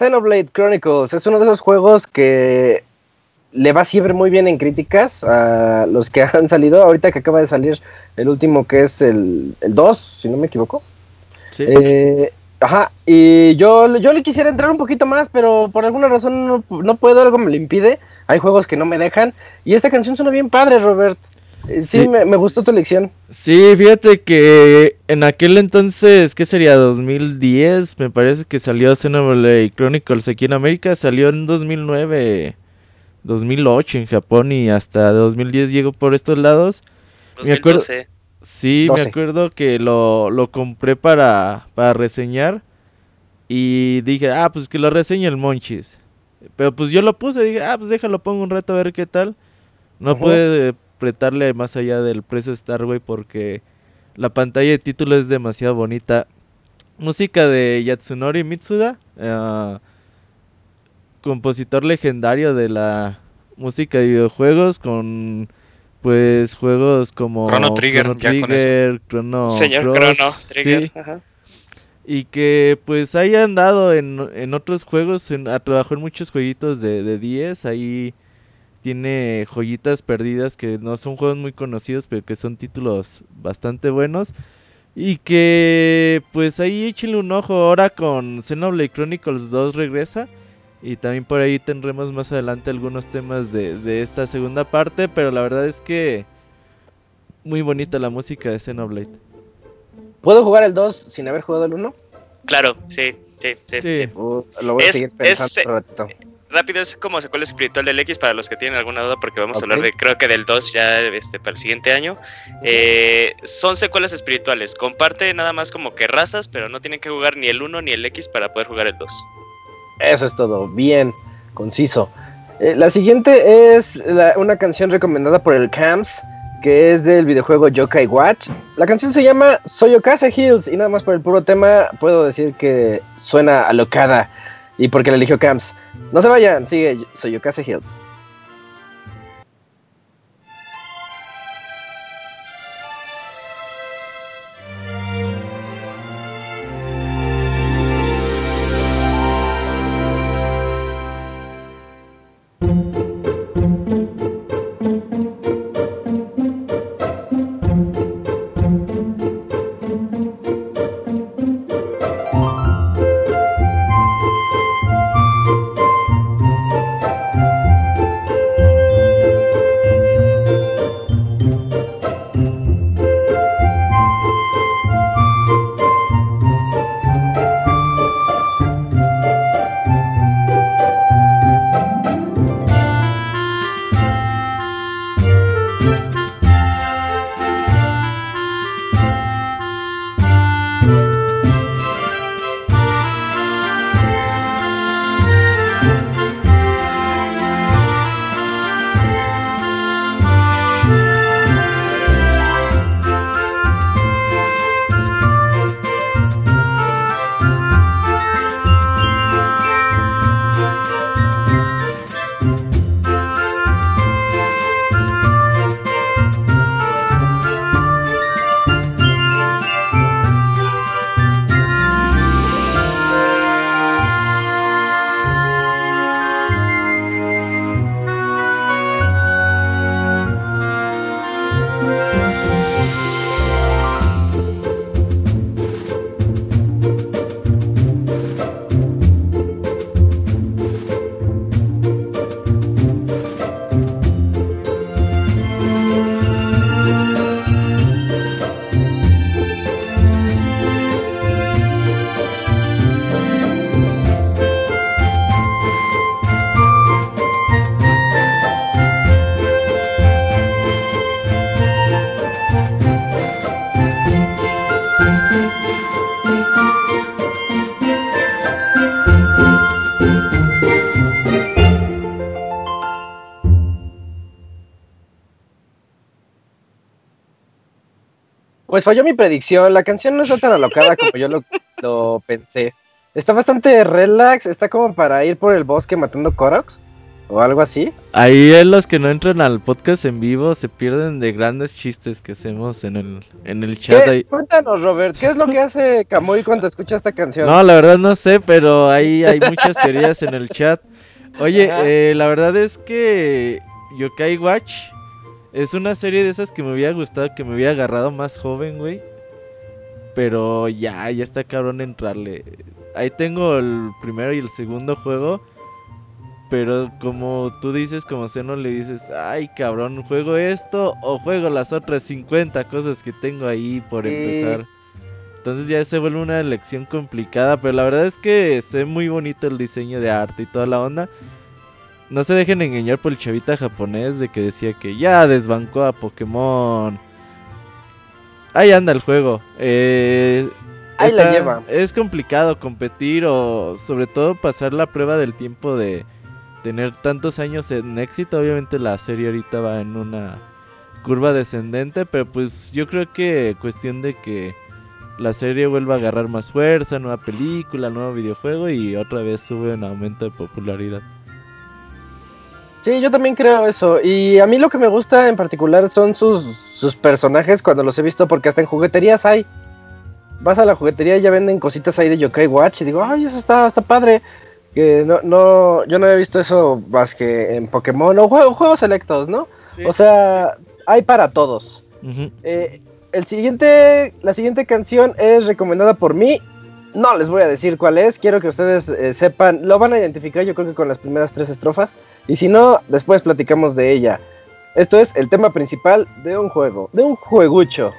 Speaker 1: Xenoblade Chronicles es uno de esos juegos que le va siempre muy bien en críticas a los que han salido. Ahorita que acaba de salir el último que es el, el 2, si no me equivoco.
Speaker 4: Sí.
Speaker 1: Eh, ajá, y yo, yo le quisiera entrar un poquito más, pero por alguna razón no, no puedo, algo me lo impide. Hay juegos que no me dejan. Y esta canción suena bien padre, Robert. Sí,
Speaker 4: Sí.
Speaker 1: Me, me gustó tu elección.
Speaker 4: Sí, fíjate que en aquel entonces, ¿qué sería? 2010, me parece que salió Xenoblade Chronicles aquí en América, salió en 2009, 2008 en Japón y hasta 2010 llegó por estos lados. Me acuerdo-
Speaker 3: 2012.
Speaker 4: Sí,
Speaker 1: 12.
Speaker 4: me acuerdo que lo, lo compré para, para reseñar y dije, ah, pues que lo reseñe el Monchis. Pero pues yo lo puse, dije, ah, pues déjalo, pongo un rato a ver qué tal. No
Speaker 1: Ujú.
Speaker 4: pude apretarle más allá del precio Starway porque la pantalla de título es demasiado bonita. Música de Yatsunori Mitsuda, eh, compositor legendario de la música de videojuegos con pues juegos como
Speaker 2: Chrono Trigger, ya con eso.
Speaker 4: Trigger, Chrono
Speaker 3: Señor
Speaker 4: Cross,
Speaker 3: Chrono Trigger.
Speaker 4: sí,
Speaker 3: Ajá.
Speaker 4: y que pues haya andado en, en otros juegos, en, a trabajar en muchos jueguitos de, de 10, ahí tiene joyitas perdidas que no son juegos muy conocidos, pero que son títulos bastante buenos. Y que pues ahí échenle un ojo ahora con Xenoblade Chronicles 2 regresa. Y también por ahí tendremos más adelante algunos temas de, de esta segunda parte, pero la verdad es que muy bonita la música de Xenoblade.
Speaker 1: ¿Puedo jugar el 2 sin haber jugado el 1?
Speaker 3: Claro, sí, sí, sí.
Speaker 4: Sí.
Speaker 3: sí.
Speaker 1: Uh, lo voy a
Speaker 3: Es-
Speaker 1: seguir
Speaker 3: es-
Speaker 1: pensando un ratito.
Speaker 3: Rápido es como secuela espiritual del X para los que tienen alguna duda, porque vamos a hablar de, creo que del 2 ya este, para el siguiente año. Eh, son secuelas espirituales. Comparte nada más como que razas, pero no tienen que jugar ni el 1 ni el X para poder jugar el 2.
Speaker 1: Eso es todo, bien, conciso. Eh, la siguiente es la- una canción recomendada por el Camps, que es del videojuego Yokai Watch. La canción se llama Soyokase Hills y nada más por el puro tema puedo decir que suena alocada y porque la eligió Camps. No se vayan, sigue Soyokase Hills. Pues falló mi predicción. La canción no está tan alocada como yo lo, lo pensé. Está bastante relax. Está como para ir por el bosque matando Koroks. o algo así.
Speaker 4: Ahí los que no entran al podcast en vivo se pierden de grandes chistes que hacemos en el, en el chat. Ahí.
Speaker 1: Cuéntanos, Robert, ¿qué es lo que hace Camuy cuando escucha esta canción?
Speaker 4: No, la verdad no sé, pero ahí hay muchas teorías en el chat. Oye, eh, la verdad es que Yokai Watch es una serie de esas que me hubiera gustado, que me hubiera agarrado más joven, güey. Pero ya, ya está cabrón entrarle. Ahí tengo el primero y el segundo juego. Pero como tú dices, como no le dices, ay cabrón, juego esto o juego las otras 50 cosas que tengo ahí por empezar. Entonces ya se vuelve una elección complicada, pero la verdad es que se ve muy bonito el diseño de arte y toda la onda. No se dejen engañar por el chavita japonés de que decía que ya desbancó a Pokémon. Ahí anda el juego. Eh,
Speaker 1: Ahí la lleva.
Speaker 4: Es complicado competir o sobre todo pasar la prueba del tiempo de tener tantos años en éxito. Obviamente la serie ahorita va en una curva descendente, pero pues yo creo que cuestión de que la serie vuelva a agarrar más fuerza, nueva película, nuevo videojuego y otra vez sube un aumento de popularidad.
Speaker 1: Sí, yo también creo eso. Y a mí lo que me gusta en particular son sus, sus personajes cuando los he visto, porque hasta en jugueterías hay. Vas a la juguetería y ya venden cositas ahí de Yokai Watch y digo, ay, eso está, está padre que no, no, yo no había visto eso más que en Pokémon o juegos selectos, ¿no? O sea, hay para todos. Eh, el siguiente, la siguiente canción es recomendada por mí. No les voy a decir cuál es, quiero que ustedes eh, sepan, lo van a identificar yo creo que con las primeras tres estrofas. Y si no, después platicamos de ella. Esto es el tema principal de un juego, de un juegucho.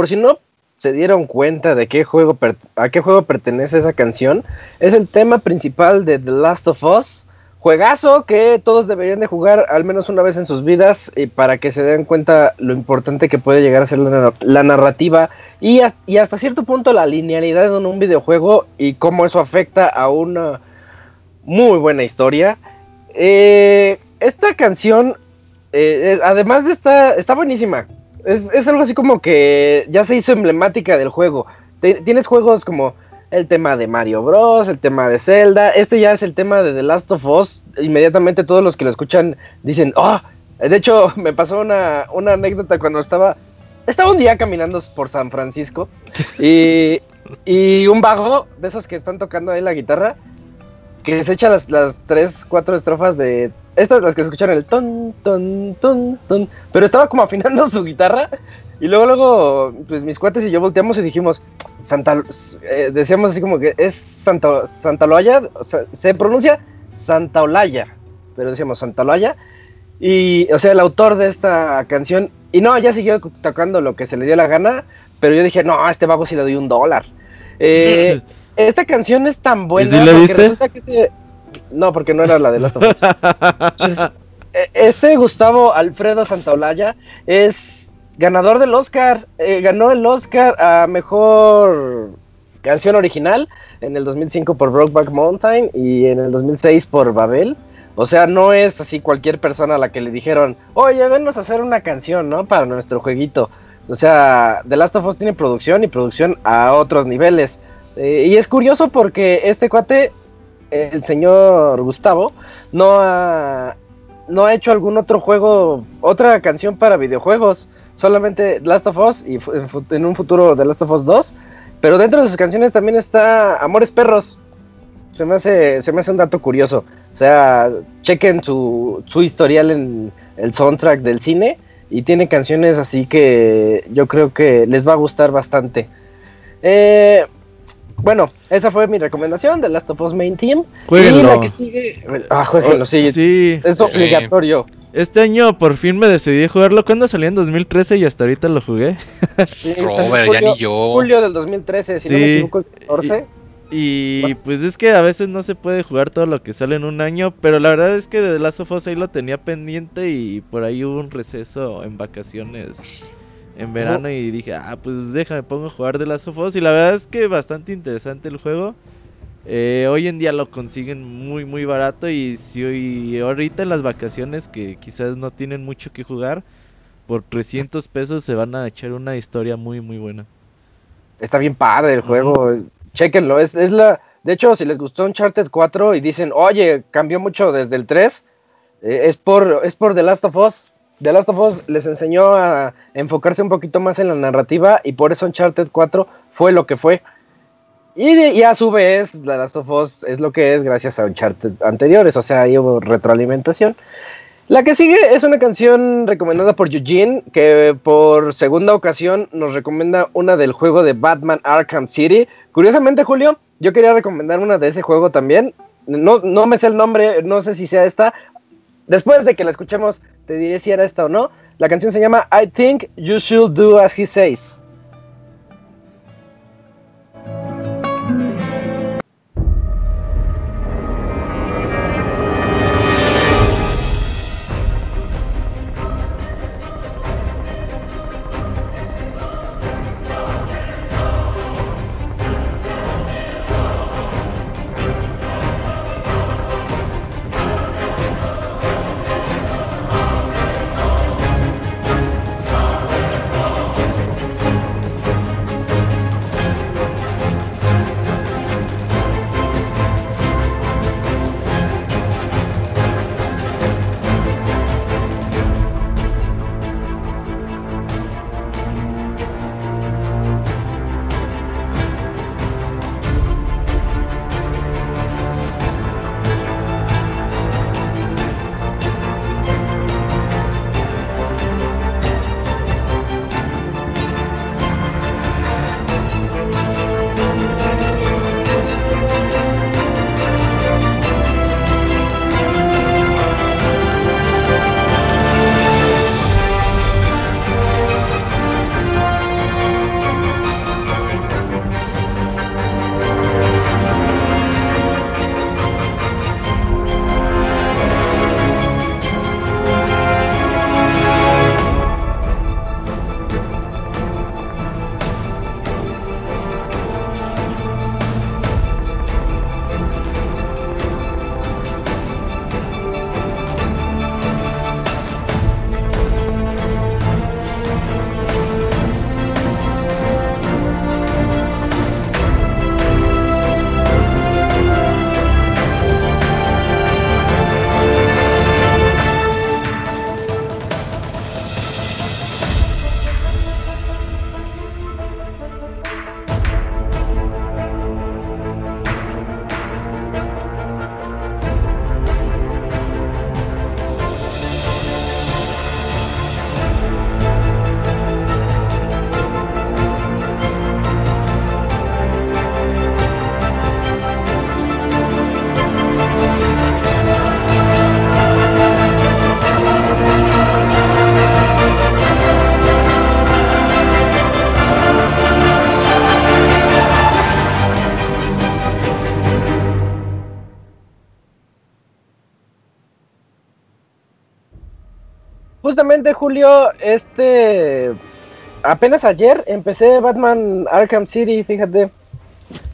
Speaker 1: Por si no se dieron cuenta de qué juego a qué juego pertenece esa canción, es el tema principal de The Last of Us. Juegazo que todos deberían de jugar al menos una vez en sus vidas y para que se den cuenta lo importante que puede llegar a ser la, narrativa y, hasta cierto punto la linealidad en un videojuego y cómo eso afecta a una muy buena historia. Eh, esta canción, eh, además de esta, está buenísima. Es, algo así como que ya se hizo emblemática del juego. tienes juegos como el tema de Mario Bros, el tema de Zelda. Este ya es el tema de The Last of Us. Inmediatamente todos los que lo escuchan dicen, oh, de hecho me pasó una, una anécdota cuando estaba, estaba un día caminando por San Francisco y, y un vago de esos que están tocando ahí la guitarra que se echa las, las tres, cuatro estrofas de. Estas las que se escuchan el ton, ton, ton, ton. Pero estaba como afinando su guitarra. Y luego, luego, pues mis cuates y yo volteamos y dijimos, Santa, eh, decíamos así como que es Santa, Santa Loaya, se pronuncia Santa Olaya, pero decíamos Santa Loaya. Y, o sea, el autor de esta canción, y no, ya siguió tocando lo que se le dio la gana, pero yo dije, no, a este vago sí le doy un dólar. Eh, esta canción es tan buena.
Speaker 4: ¿Sí la viste? Que
Speaker 1: este... No, porque no era la de Last of e, este Gustavo Alfredo Santaolalla es ganador del Oscar. Eh, ganó el Oscar a mejor canción original en el 2005 por Brokeback Mountain y en el 2006 por Babel. O sea, no es así cualquier persona a la que le dijeron, oye, venos a hacer una canción, ¿no? Para nuestro jueguito. O sea, The Last of Us tiene producción y producción a otros niveles. Eh, y es curioso porque este cuate, el señor Gustavo, no ha, no ha hecho algún otro juego, otra canción para videojuegos. Solamente Last of Us y en un futuro The Last of Us 2. Pero dentro de sus canciones también está Amores Perros. Se me hace, se me hace un dato curioso. O sea, chequen su, su historial en el soundtrack del cine. Y tiene canciones así que yo creo que les va a gustar bastante. Eh, bueno, esa fue mi recomendación de Last of Us Main Team.
Speaker 4: Y
Speaker 1: la que sigue. Ah, jueguenlo, sí.
Speaker 4: sí.
Speaker 1: Es obligatorio.
Speaker 4: Este año por fin me decidí jugarlo. ¿Cuándo salió en 2013 y hasta ahorita lo jugué?
Speaker 2: Sí, Robert, ya ni yo.
Speaker 1: Julio del 2013, si no me equivoco, 14.
Speaker 4: Y, pues es que a veces no se puede jugar todo lo que sale en un año, pero la verdad es que de Last of Us ahí lo tenía pendiente y por ahí hubo un receso en vacaciones en verano y dije, ah, pues déjame, pongo a jugar de Last of Us. Y la verdad es que bastante interesante el juego. Eh, hoy en día lo consiguen muy, muy barato. Y si hoy, ahorita en las vacaciones, que quizás no tienen mucho que jugar, por 300 pesos se van a echar una historia muy, muy buena.
Speaker 1: Está bien padre el juego. Chequenlo, es, es la. De hecho, si les gustó Uncharted 4 y dicen, oye, cambió mucho desde el 3, eh, es, por, es por The Last of Us. The Last of Us les enseñó a enfocarse un poquito más en la narrativa y por eso Uncharted 4 fue lo que fue. Y, a su vez, The Last of Us es lo que es gracias a Uncharted anteriores, o sea, ahí hubo retroalimentación. La que sigue es una canción recomendada por Eugene, que por segunda ocasión nos recomienda una del juego de Batman Arkham City. Curiosamente, Julio, yo quería recomendar una de ese juego también. No, no me sé el nombre, no sé si sea esta. Después de que la escuchemos, te diré si era esta o no. La canción se llama I Think You Should Do As He Says. Julio, este apenas ayer empecé Batman Arkham City, fíjate.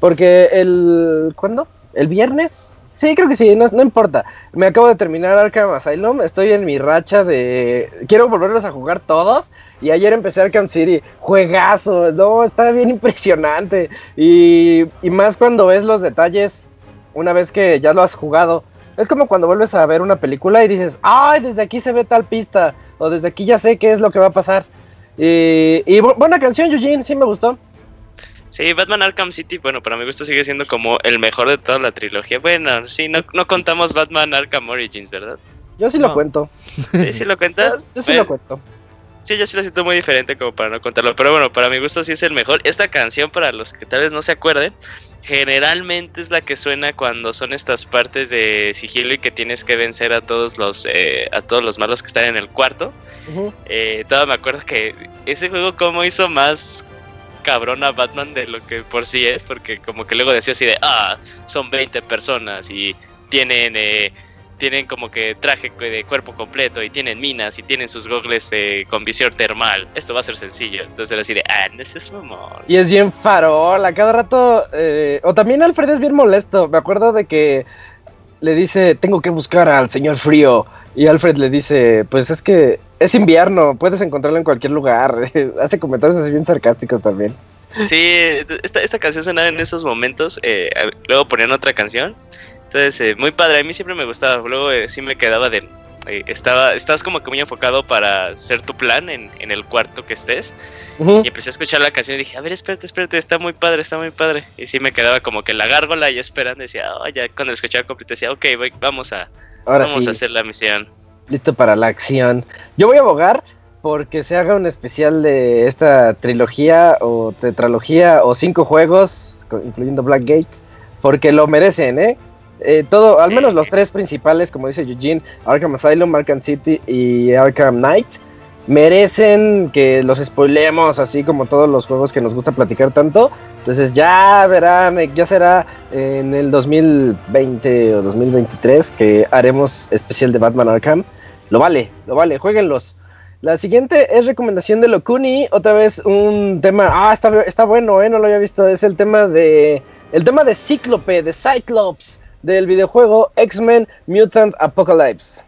Speaker 1: Porque el. ¿Cuándo? ¿El viernes? Sí, creo que sí, no, no, importa. Me acabo de terminar Arkham Asylum, estoy en mi racha de... Quiero volverlos a jugar todos. Y ayer empecé Arkham City, juegazo, no, está bien impresionante. Y, y más cuando ves los detalles una vez que ya lo has jugado. Es como cuando vuelves a ver una película y dices, ay, desde aquí se ve tal pista, o desde aquí ya sé qué es lo que va a pasar. Y, y buena canción, Eugene, sí me gustó.
Speaker 3: Sí, Batman Arkham City, bueno, para mi gusto sigue siendo como el mejor de toda la trilogía. Bueno, sí, no, no contamos Batman Arkham Origins, ¿verdad?
Speaker 1: Yo sí lo cuento.
Speaker 3: ¿Sí, sí lo cuentas?
Speaker 1: Yo, sí lo cuento.
Speaker 3: Sí, yo sí lo siento muy diferente como para no contarlo. Pero bueno, para mi gusto sí es el mejor. Esta canción, para los que tal vez no se acuerden, generalmente es la que suena cuando son estas partes de sigilo y que tienes que vencer a todos los eh, a todos los malos que están en el cuarto. eh, todo me acuerdo que ese juego como hizo más cabrón a Batman de lo que por sí es, porque como que luego decía así de, ah, son 20 personas y tienen eh, tienen como que traje de cuerpo completo y tienen minas y tienen sus gogles eh, con visión termal. Esto va a ser sencillo. Entonces era así de, ah, no es amor.
Speaker 1: Y es bien farol, a cada rato. Eh, o también Alfred es bien molesto. Me acuerdo de que le dice, tengo que buscar al señor frío. Y Alfred le dice, pues es que es invierno, puedes encontrarlo en cualquier lugar. Hace comentarios así bien sarcásticos también.
Speaker 3: Sí, esta, esta canción sonaba en esos momentos. Eh, luego ponían otra canción. Entonces, eh, muy padre, a mí siempre me gustaba. Luego eh, sí me quedaba de. Eh, estaba, estás como que muy enfocado para hacer tu plan en, en el cuarto que estés. Uh -huh. Y empecé a escuchar la canción y dije, a ver, espérate, espérate, está muy padre, está muy padre. Y sí me quedaba como que la gárgola y esperando. Decía, oh, ya cuando escuchaba completo, decía, ok, voy, vamos a,
Speaker 1: Ahora
Speaker 3: vamos
Speaker 1: sí.
Speaker 3: a hacer la misión.
Speaker 1: Listo para la acción. Yo voy a abogar porque se haga un especial de esta trilogía o tetralogía o cinco juegos, incluyendo Blackgate, porque lo merecen, ¿eh? Eh, todo, al menos los tres principales, como dice Eugene, Arkham Asylum, Arkham City y Arkham Knight, merecen que los spoilemos, así como todos los juegos que nos gusta platicar tanto. Entonces ya verán, eh, ya será en el 2020 o 2023 que haremos especial de Batman Arkham. Lo vale, lo vale, jueguenlos. La siguiente es recomendación de Locuni, otra vez un tema, ah, está, está bueno, eh, no lo había visto, es el tema de, el tema de Cíclope, de Cyclops del videojuego X-Men Mutant Apocalypse.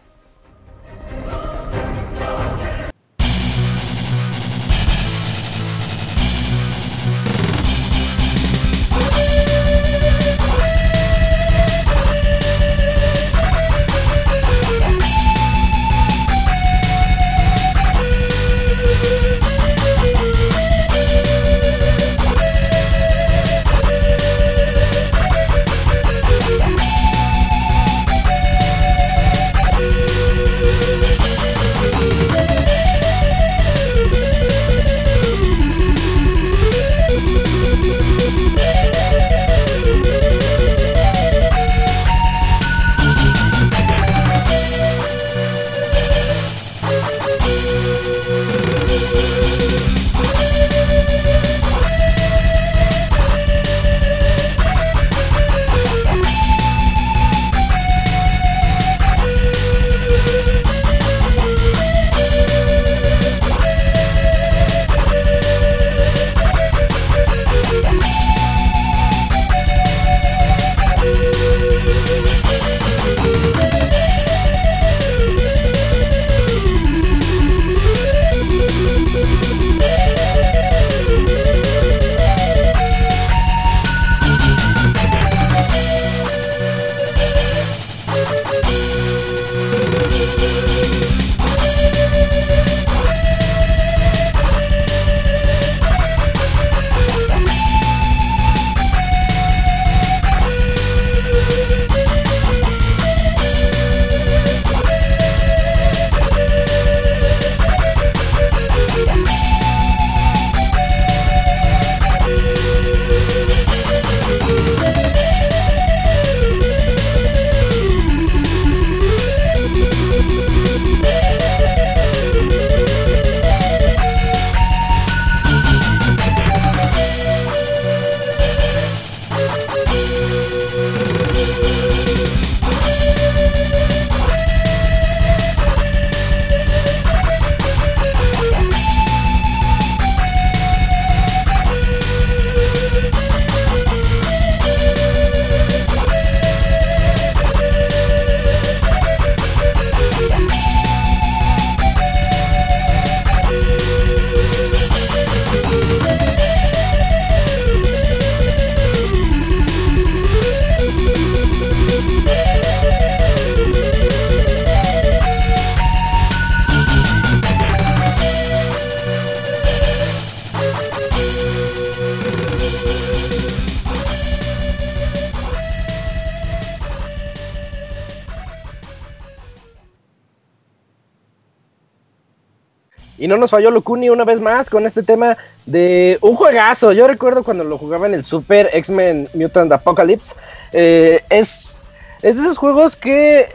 Speaker 1: No nos falló Locuni una vez más con este tema de un juegazo. Yo recuerdo cuando lo jugaba en el Super X-Men Mutant Apocalypse. Eh, es, es de esos juegos que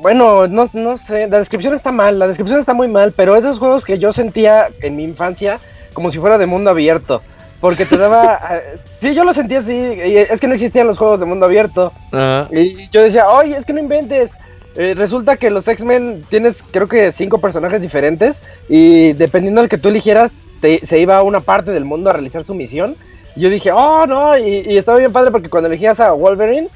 Speaker 1: bueno, no, no sé, la descripción está mal, la descripción está muy mal, pero esos juegos que yo sentía en mi infancia como si fuera de mundo abierto. Porque te daba. Eh, sí, yo lo sentía así. Es que no existían los juegos de mundo abierto. Y yo decía, oye, es que no inventes. Eh, resulta que los X-Men tienes, creo que, cinco personajes diferentes. Y dependiendo del que tú eligieras, se iba a una parte del mundo a realizar su misión. Y yo dije, oh, no. Y, estaba bien padre porque cuando elegías a Wolverine,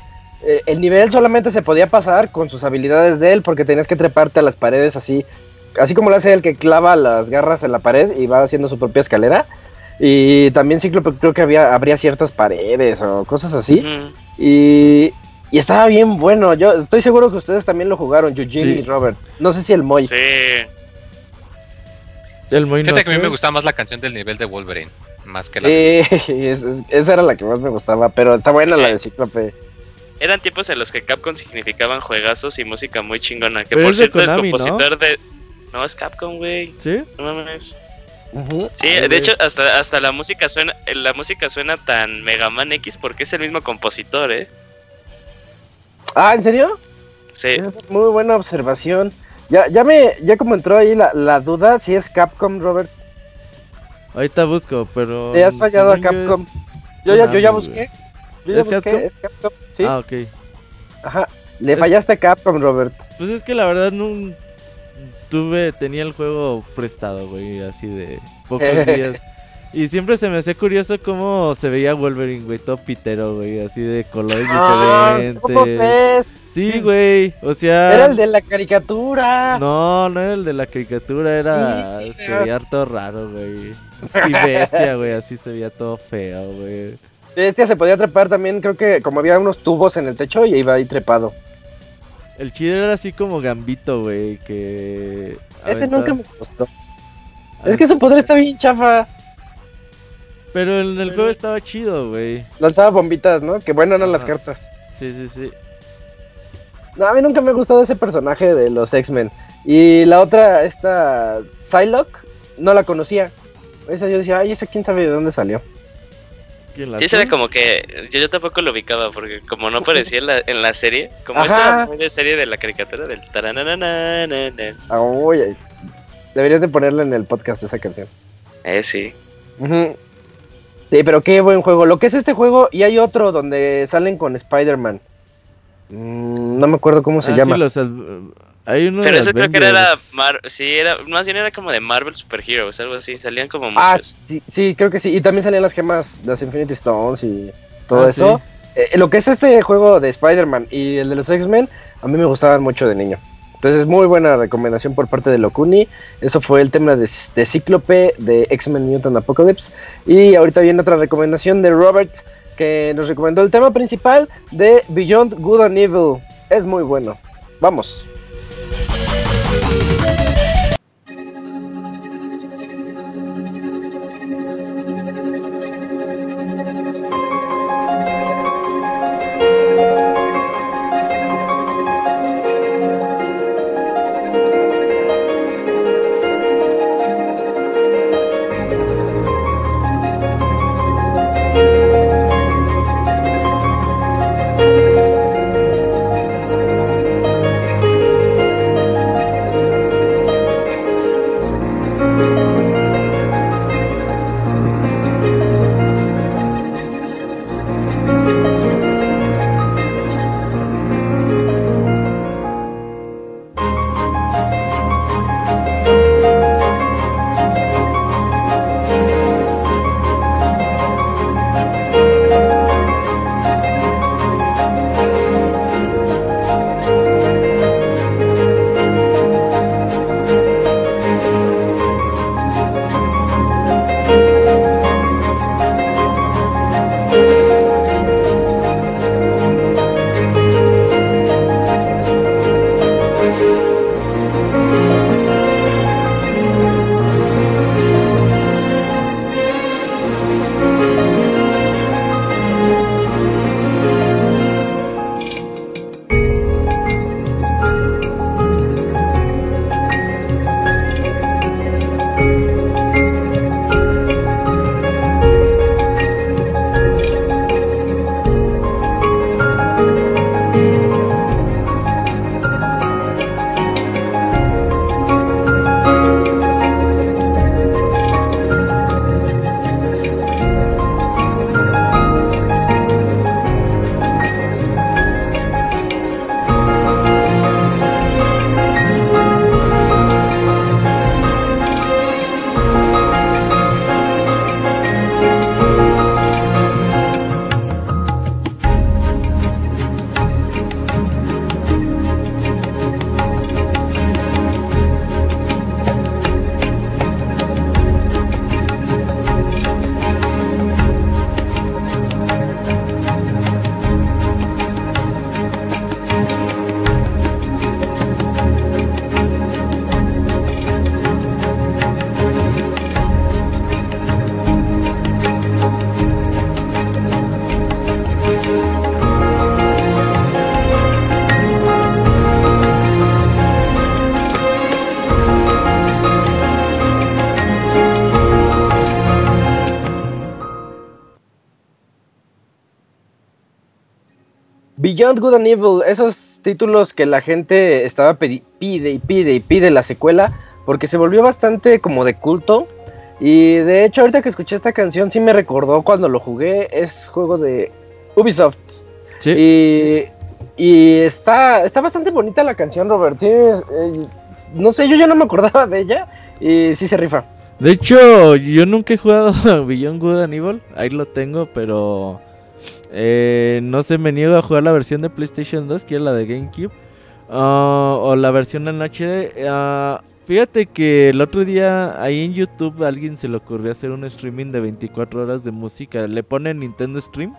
Speaker 1: eh, el nivel solamente se podía pasar con sus habilidades de él. Porque tenías que treparte a las paredes así. Así como lo hace el que clava las garras en la pared y va haciendo su propia escalera. Y también Cíclope creo que había, habría ciertas paredes o cosas así. y, y, estaba bien bueno. Yo estoy seguro que ustedes también lo jugaron, Eugene y Robert. No sé si el Moy.
Speaker 3: Sí.
Speaker 2: El Moy Fíjate que a mí me gustaba más la canción del nivel de Wolverine. Más que la
Speaker 1: sí, esa era la que más me gustaba. Pero está buena la de Cíclope.
Speaker 3: Eran tiempos en los que Capcom significaban juegazos y música muy chingona. Que por cierto, el compositor de. No, es Capcom, güey.
Speaker 4: ¿Sí?
Speaker 3: No mames. Sí, de hecho hasta, hasta la música suena la música suena tan Mega Man X porque es el mismo compositor, ¿eh?
Speaker 1: Ah, ¿en serio?
Speaker 3: Sí.
Speaker 1: Muy buena observación. Ya, ya me, ya como entró ahí la, duda si es Capcom, Robert.
Speaker 4: Ahorita busco, pero.
Speaker 1: Te has fallado a Capcom. Yo, ya, yo ya busqué. Yo ya ¿Es busqué, Capcom? es Capcom. Sí.
Speaker 4: Ah, ok.
Speaker 1: Ajá. Le fallaste a Capcom, Robert.
Speaker 4: Pues es que la verdad no, tuve, tenía el juego prestado, güey, así de pocos días. Y siempre se me hace curioso cómo se veía Wolverine, güey, todo pitero, güey, así de colores ah, diferentes. Sí, güey, o sea...
Speaker 1: Era el de la caricatura.
Speaker 4: No, no era el de la caricatura, era... se veía todo raro, güey. Y bestia, güey, así se veía todo feo, güey.
Speaker 1: Bestia se podía trepar también, creo que como había unos tubos en el techo y iba ahí trepado.
Speaker 4: El chido era así como Gambito, güey, que...
Speaker 1: Ese nunca me gustó. Es que su poder está bien chafa.
Speaker 4: Pero en el juego estaba chido, güey.
Speaker 1: Lanzaba bombitas, ¿no? Que bueno eran las cartas.
Speaker 4: Sí, sí, sí.
Speaker 1: No, a mí nunca me ha gustado ese personaje de los X-Men. Y la otra, esta Psylocke, no la conocía. Esa yo decía, ay, ese quién sabe de dónde salió.
Speaker 3: Sí, se ve como que yo, yo, tampoco lo ubicaba porque como no aparecía en la, en la serie, como esta era muy de serie de la caricatura del
Speaker 1: Ah, uy, deberías de ponerla en el podcast esa canción.
Speaker 3: Eh, sí.
Speaker 1: Sí, pero qué buen juego. Lo que es este juego y hay otro donde salen con Spider-Man. Mm, no me acuerdo cómo se ah, llama.
Speaker 4: Sí, los,
Speaker 3: pero ese creo que era, sí, era, más bien era como de Marvel Super Heroes, algo así, salían como ah, muchos.
Speaker 1: Ah, sí, sí, creo que sí, y también salían las gemas, las Infinity Stones y todo ah, eso. Eh, lo que es este juego de Spider-Man y el de los X-Men, a mí me gustaban mucho de niño. Entonces, muy buena recomendación por parte de Locuni. Eso fue el tema de, de Cíclope de X-Men Mutant Apocalypse. Y ahorita viene otra recomendación de Robert, que nos recomendó el tema principal de Beyond Good and Evil. Es muy bueno. Vamos. Beyond Good and Evil, esos títulos que la gente estaba pide y pide y pide la secuela, porque se volvió bastante como de culto. Y de hecho, ahorita que escuché esta canción, sí me recordó cuando lo jugué. Es juego de Ubisoft. Sí. Y, está, está bastante bonita la canción, Robert. Sí, eh, no sé, yo ya no me acordaba de ella. Y sí se rifa.
Speaker 4: De hecho, yo nunca he jugado Beyond Good and Evil. Ahí lo tengo, pero eh, no se me niega a jugar la versión de PlayStation 2, que es la de GameCube. Ah, o la versión en HD. Ah, fíjate que el otro día ahí en YouTube a alguien se le ocurrió hacer un streaming de 24 horas de música. Le pone Nintendo Stream.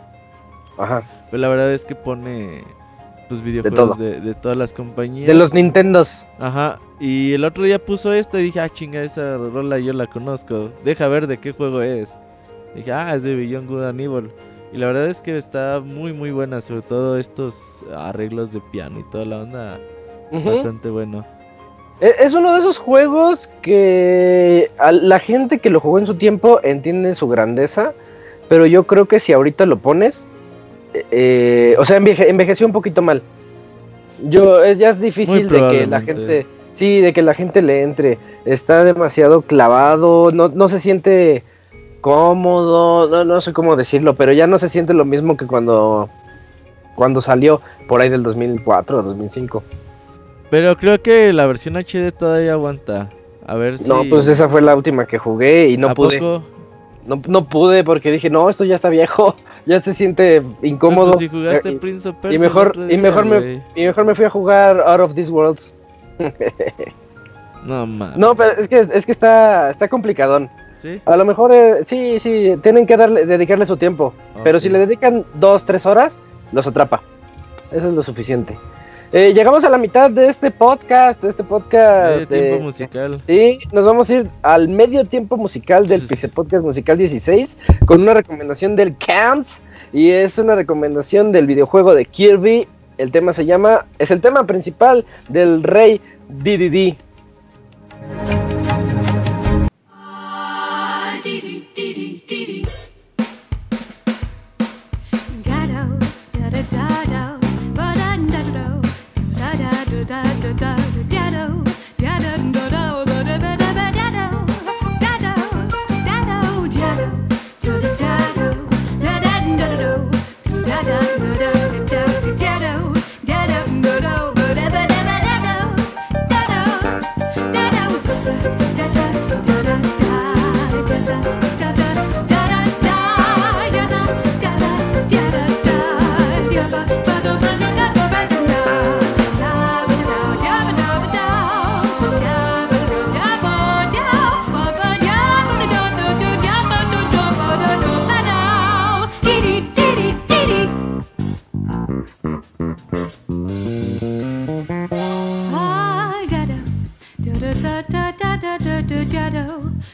Speaker 1: Ajá.
Speaker 4: Pero la verdad es que pone pues videojuegos de, todas las compañías.
Speaker 1: De los Nintendos.
Speaker 4: Ajá. Y el otro día puso esto y dije, ah, chinga, esa rola yo la conozco. Deja ver de qué juego es. dije, ah, es de Beyond Good and Evil. Y la verdad es que está muy, muy buena. Sobre todo estos arreglos de piano y toda la onda. Bastante bueno.
Speaker 1: E, es uno de esos juegos que la gente que lo jugó en su tiempo entiende su grandeza. Pero yo creo que si ahorita lo pones, eh, o sea, envejeció un poquito mal. Yo, es, ya es difícil de que la gente, sí, de que la gente le entre. Está demasiado clavado, no, no se siente cómodo, no, no sé cómo decirlo, pero ya no se siente lo mismo que cuando, cuando salió por ahí del 2004 o 2005.
Speaker 4: Pero creo que la versión HD todavía aguanta. A ver si...
Speaker 1: No, pues esa fue la última que jugué y no pude. No, no pude porque dije, no, esto ya está viejo ya se siente incómodo. Pues
Speaker 4: si jugaste y, Prince of Persia
Speaker 1: y mejor, y mejor me y mejor me fui a jugar Out of This World.
Speaker 4: no más.
Speaker 1: No, pero es que es que está está complicadón.
Speaker 4: ¿Sí?
Speaker 1: A lo mejor eh, sí, sí, tienen que darle, dedicarle su tiempo. Pero si le dedican dos, tres horas, los atrapa. Eso es lo suficiente. Eh, llegamos a la mitad de este podcast, de este podcast.
Speaker 4: Medio tiempo musical.
Speaker 1: Sí, nos vamos a ir al medio tiempo musical del Pixel Podcast Musical 16 con una recomendación del Camps y es una recomendación del videojuego de Kirby. El tema se llama, es el tema principal del Rey DDD.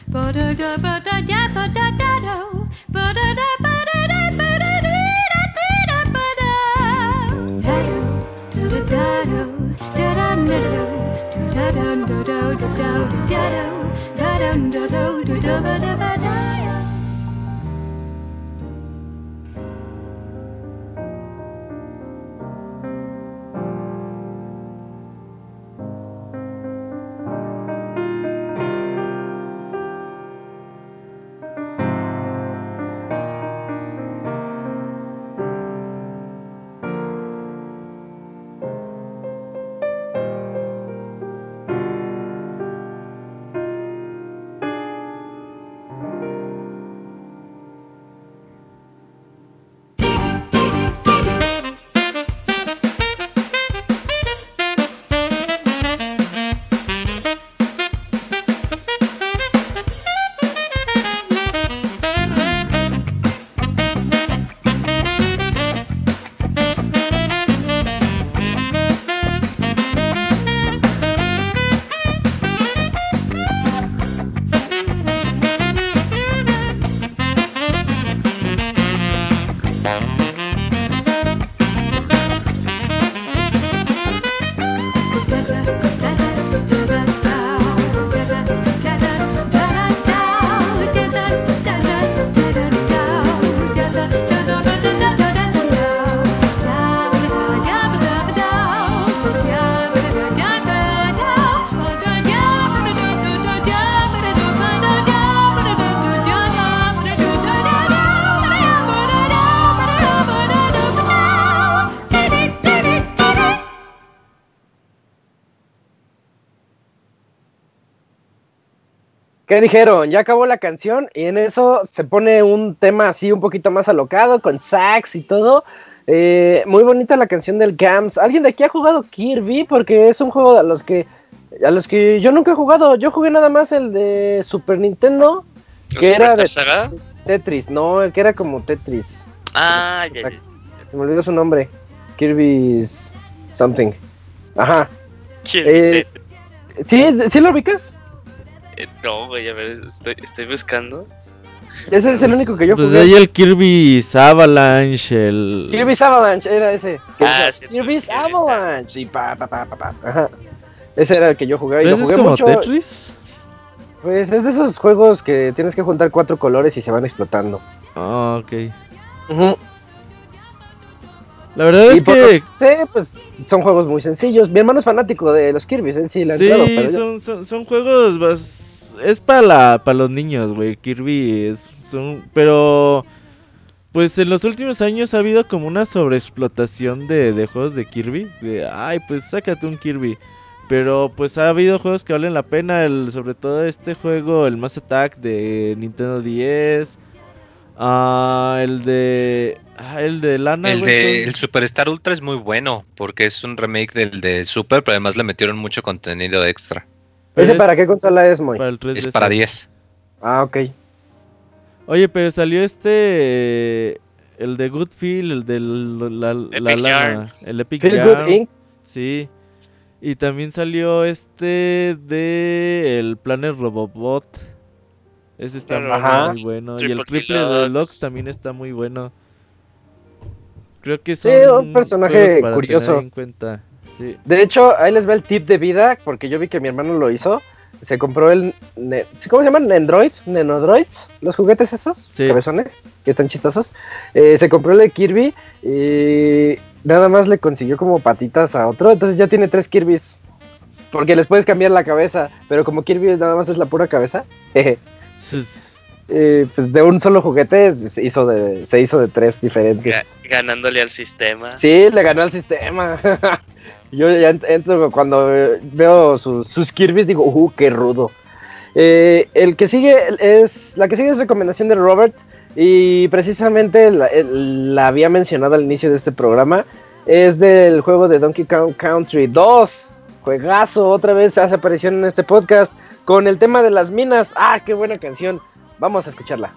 Speaker 1: Ba-da-da-ba-da. ¿Qué dijeron? Ya acabó la canción y en eso se pone un tema así un poquito más alocado, con sax y todo. Eh, muy bonita la canción del Gams. ¿Alguien de aquí ha jugado Kirby? Porque es un juego a los que a los que yo nunca he jugado. Yo jugué nada más el de Super Nintendo, que era de
Speaker 3: Saga?
Speaker 1: Tetris. No, el que era como Tetris.
Speaker 3: Ah, ya, ya.
Speaker 1: Se me olvidó su nombre. Kirby's something. Ajá.
Speaker 3: Kirby
Speaker 1: Eh, ¿Sí, ¿Sí lo ubicas?
Speaker 3: Eh, no, güey, a ver, estoy, estoy buscando.
Speaker 1: Ese es el único que yo
Speaker 4: Pues
Speaker 1: jugué.
Speaker 4: de ahí el Kirby's Avalanche, el...
Speaker 1: Kirby's Avalanche era ese.
Speaker 3: Ah,
Speaker 1: decía,
Speaker 3: cierto,
Speaker 1: Kirby's Avalanche. Y pa, pa, pa, pa, pa. Ajá. Ese era el que yo jugué. Y
Speaker 4: ¿Ese
Speaker 1: lo
Speaker 4: es
Speaker 1: jugué
Speaker 4: como
Speaker 1: mucho.
Speaker 4: Tetris?
Speaker 1: Pues es de esos juegos que tienes que juntar cuatro colores y se van explotando.
Speaker 4: Ah, ok.
Speaker 1: Ujú.
Speaker 4: La verdad
Speaker 1: Y
Speaker 4: es que...
Speaker 1: sé, pues son juegos muy sencillos. Mi hermano es fanático de los Kirby's, él sí la
Speaker 4: Sí,
Speaker 1: entrado, pero yo-
Speaker 4: son, son, son juegos... bas- Es para la, para los niños, güey. Kirby es... Son, pero... Pues en los últimos años ha habido como una sobreexplotación de, de juegos de Kirby. De, ay, pues sácate un Kirby. Pero pues ha habido juegos que valen la pena. El, sobre todo este juego, el Mass Attack de Nintendo 10. Ah, el de... Ah, el de Lana.
Speaker 2: El de el Superstar Ultra es muy bueno porque es un remake del de Super, pero además le metieron mucho contenido extra.
Speaker 1: ¿Ese
Speaker 4: es
Speaker 1: para qué consola es, Moy?
Speaker 4: para el 3DS.
Speaker 2: Es para 10.
Speaker 1: Ah, ok.
Speaker 4: Oye, pero salió este. El de Good Feel, el del. La, el Epic
Speaker 1: Feel
Speaker 4: Yarn.
Speaker 1: Good Inc.
Speaker 4: Sí. Y también salió este de el Planet Robobot. Ese está
Speaker 1: Ajá.
Speaker 4: muy bueno. y el Triple
Speaker 3: Deluxe.
Speaker 4: También está muy bueno. Creo que
Speaker 1: Sí,
Speaker 4: son
Speaker 1: un personaje
Speaker 4: para
Speaker 1: curioso.
Speaker 4: tener en cuenta. Sí.
Speaker 1: De hecho, ahí les va el tip de vida, porque yo vi que mi hermano lo hizo. Se compró el. ne- ¿Cómo se llaman? ¿Nendroid? ¿Nenodroids? ¿Los juguetes esos?
Speaker 4: Sí.
Speaker 1: Cabezones, que están chistosos. Eh, se compró el de Kirby y nada más le consiguió como patitas a otro. Entonces ya tiene tres Kirby's. Porque les puedes cambiar la cabeza, pero como Kirby nada más es la pura cabeza, jeje, eh, pues de un solo juguete se hizo de, se hizo de tres diferentes.
Speaker 3: Ga- ganándole al sistema.
Speaker 1: Sí, le ganó al sistema. Yo ya ent- entro cuando eh, veo sus, sus Kirby's digo, uh, qué rudo. Eh, el que sigue es la que sigue es recomendación de Robert y precisamente la, el- la había mencionado al inicio de este programa. Es del juego de Donkey Kong Country 2. Juegazo, otra vez hace aparición en este podcast con el tema de las minas. Ah, qué buena canción. Vamos a escucharla.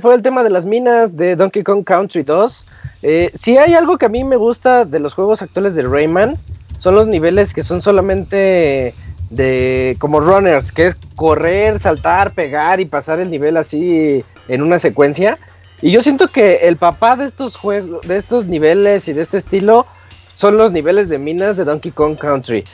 Speaker 1: Fue el tema de las minas de Donkey Kong Country 2. Eh, si hay algo que a mí me gusta de los juegos actuales de Rayman, son los niveles que son solamente de como runners, que es correr, saltar, pegar y pasar el nivel así en una secuencia. Y yo siento que el papá de estos juegos, de estos niveles y de este estilo son los niveles de minas de Donkey Kong Country.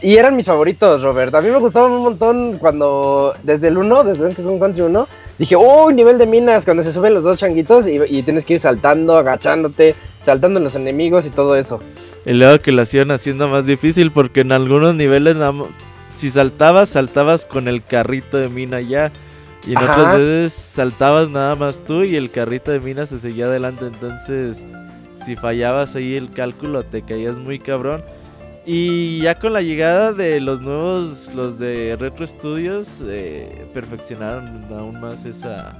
Speaker 1: Y eran mis favoritos, Robert. A mí me gustaban un montón cuando, desde el 1, desde Donkey Kong Country 1, dije, oh, nivel de minas, cuando se suben los dos changuitos y, y tienes que ir saltando, agachándote, saltando en los enemigos y todo eso.
Speaker 4: Y luego que lo hacían haciendo más difícil porque en algunos niveles si saltabas, saltabas con el carrito de mina ya. Y en otras veces saltabas nada más tú y el carrito de mina se seguía adelante. Entonces, si fallabas ahí el cálculo, te caías muy cabrón. Y ya con la llegada de los nuevos, los de Retro Studios, eh, perfeccionaron aún más esa,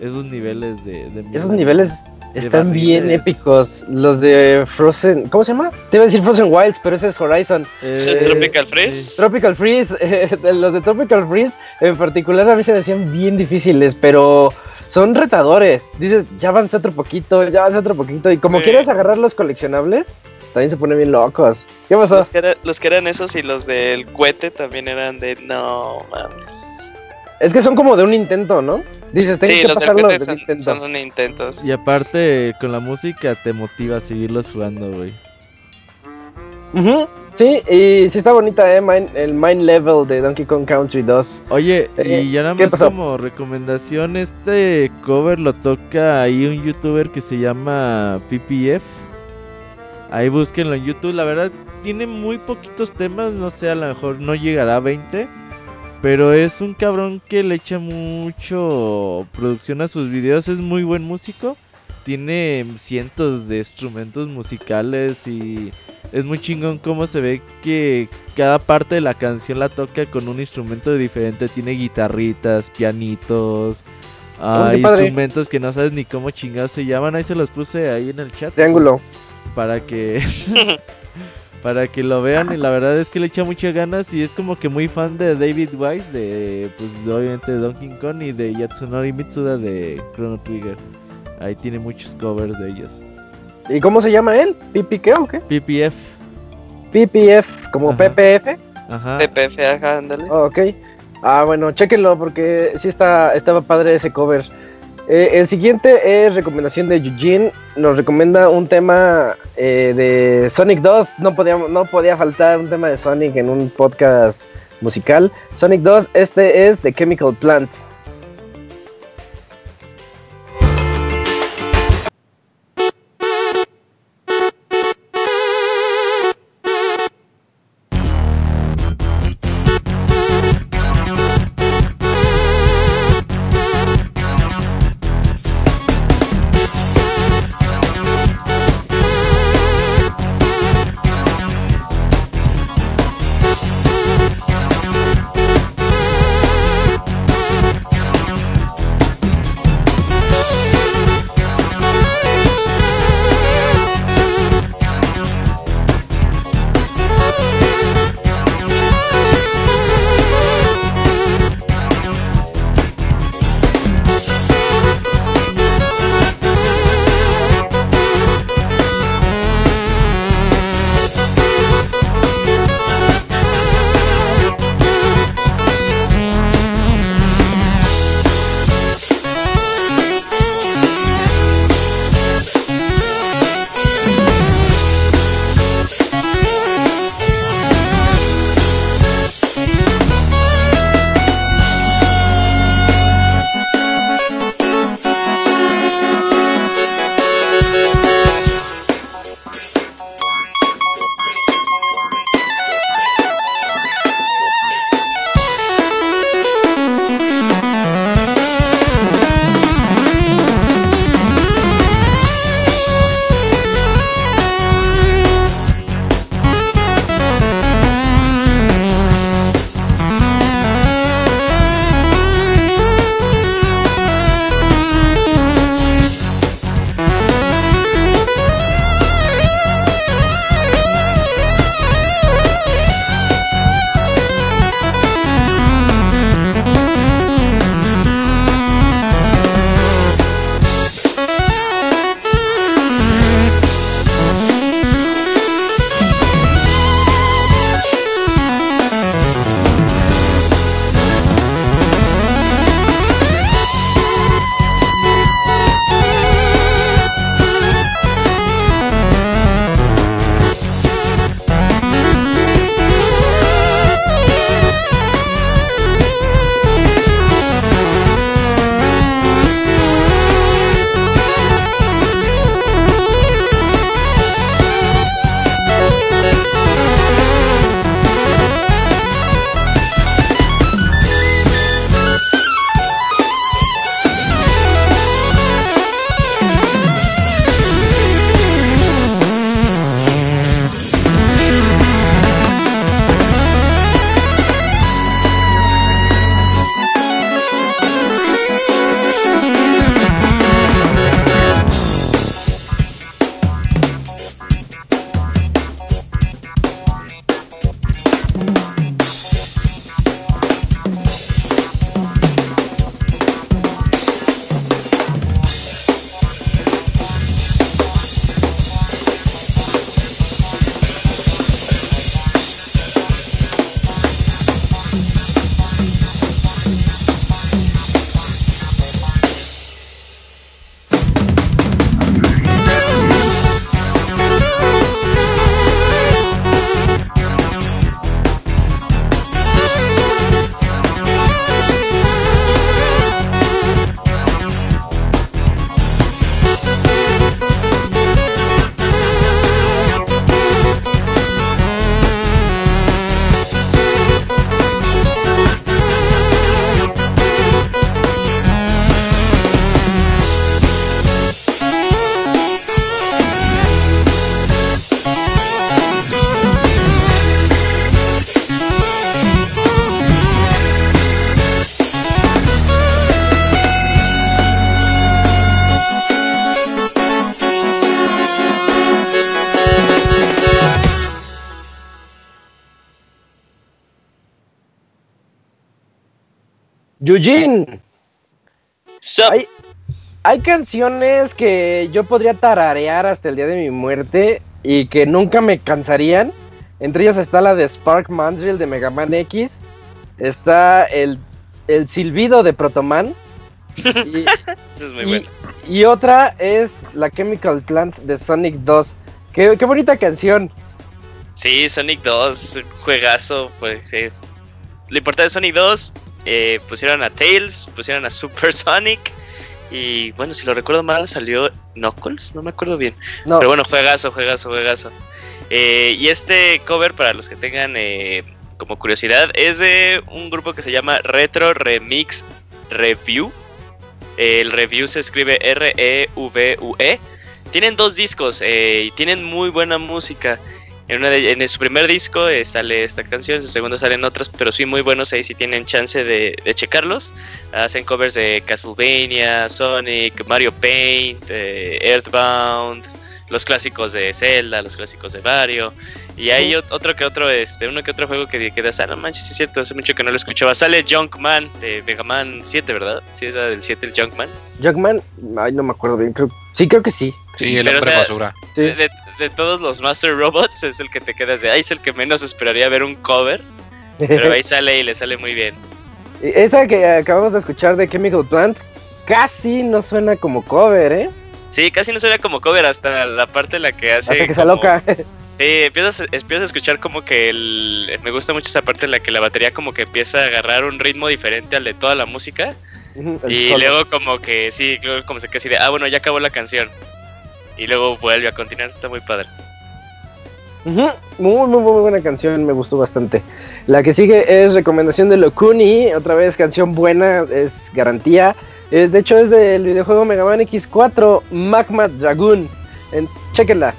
Speaker 4: esos niveles de... de
Speaker 1: esos niveles están bien épicos. Los de Frozen. ¿Cómo se llama? Te iba a decir Frozen Wilds, pero ese es Horizon.
Speaker 3: Eh, Tropical Freeze?
Speaker 1: Tropical Freeze. los de Tropical Freeze en particular a mí se me hacían bien difíciles, pero son retadores. Dices, ya avance otro poquito, ya avance otro poquito. Y como quieres agarrar los coleccionables, también se ponen bien locos. ¿Qué pasó?
Speaker 3: Los que, los que eran esos y los del cohete también eran de no mames.
Speaker 1: Es que son como de un intento, ¿no? Dices, tengo
Speaker 3: sí,
Speaker 1: que
Speaker 3: los pasarlo de son, intento. son un intentos.
Speaker 4: Y aparte, con la música te motiva a seguirlos jugando, güey.
Speaker 1: Sí, y sí está bonita, ¿eh? el Mind Level de Donkey Kong Country 2.
Speaker 4: Oye, y eh, ya nada más como recomendación, este cover lo toca ahí un youtuber que se llama PPF. Ahí búsquenlo en YouTube, la verdad tiene muy poquitos temas, no sé, a lo mejor no llegará a 20 pero es un cabrón que le echa mucho producción a sus videos. Es muy buen músico. Tiene cientos de instrumentos musicales y es muy chingón cómo se ve que cada parte de la canción la toca con un instrumento diferente. Tiene guitarritas, pianitos, hay instrumentos que no sabes ni cómo chingados se llaman. Ahí se los puse ahí en el chat.
Speaker 1: Triángulo.
Speaker 4: Para que para que lo vean y la verdad es que le echa muchas ganas y es como que muy fan de David Wise de pues obviamente de Donkey Kong y de Yatsunori Mitsuda de Chrono Trigger. Ahí tiene muchos covers de ellos.
Speaker 1: ¿Y cómo se llama él? ¿PPK o qué?
Speaker 4: PPF.
Speaker 1: PPF, como PPF.
Speaker 3: Ajá. PPF, ajá, ándale.
Speaker 1: Oh, ok. Ah, bueno, chéquenlo porque sí está, estaba padre ese cover. Eh, el siguiente es recomendación de Eugene. Nos recomienda un tema eh, de Sonic 2. No podía, no podía faltar un tema de Sonic en un podcast musical. Sonic 2, este es The Chemical Plant. Eugene. Hay, hay canciones que yo podría tararear hasta el día de mi muerte y que nunca me cansarían. Entre ellas está la de Spark Mandrill de Mega Man X. Está el, el silbido de Protoman.
Speaker 3: Y, Eso es muy
Speaker 1: y-
Speaker 3: bueno.
Speaker 1: y otra es la Chemical Plant de Sonic 2. Qué, qué bonita canción.
Speaker 3: Sí, Sonic 2, juegazo. Pues, eh, lo importante de Sonic 2, eh, pusieron a Tails, pusieron a Super Sonic. Y bueno, si lo recuerdo mal, salió Knuckles, no me acuerdo bien.
Speaker 1: No,
Speaker 3: Pero bueno, juegazo, juegazo, juegazo. Eh, y este cover, para los que tengan eh, como curiosidad, es de un grupo que se llama Retro Remix Review. El review se escribe R-E-V-U-E. Tienen dos discos eh, y tienen muy buena música. En, una de- en su primer disco eh, sale esta canción, en su segundo salen otras, pero sí muy buenos ahí si tienen chance de, de checarlos. Hacen covers de Castlevania, Sonic, Mario Paint, eh, Earthbound, los clásicos de Zelda, los clásicos de Mario. Y hay ot- otro que otro, este, uno que otro juego que quedas, ah, no manches, sí es cierto, hace mucho que no lo escuchaba. Sale Junkman de Mega Man 7, ¿verdad? Sí, era del 7 el Junkman.
Speaker 1: Junkman, ay, no me acuerdo bien. Creo, sí, creo que sí.
Speaker 2: Sí, el
Speaker 3: Pero,
Speaker 2: hombre
Speaker 3: o sea,
Speaker 2: basura.
Speaker 1: Sí.
Speaker 3: De, de- de todos los Master Robots es el que te quedas de, ahí es el que menos esperaría ver un cover, pero ahí sale y le sale muy bien.
Speaker 1: Esta que acabamos de escuchar de Chemical Plant casi no suena como cover, ¿eh?
Speaker 3: Sí, casi no suena como cover hasta la parte en la que hace.
Speaker 1: Hasta que se
Speaker 3: como-
Speaker 1: loca.
Speaker 3: Sí, empiezas, empiezas a escuchar como que el. Me gusta mucho esa parte en la que la batería como que empieza a agarrar un ritmo diferente al de toda la música. Y
Speaker 1: solo.
Speaker 3: luego como que sí, luego como se queda así de, ah, bueno, ya acabó la canción. Y luego vuelve a continuar, está muy padre.
Speaker 1: Muy, muy, muy buena canción, me gustó bastante. La que sigue es recomendación de Locuni, otra vez canción buena, es garantía. Eh, de hecho es del videojuego Mega Man X4 Magma Dragoon. En, chéquenla.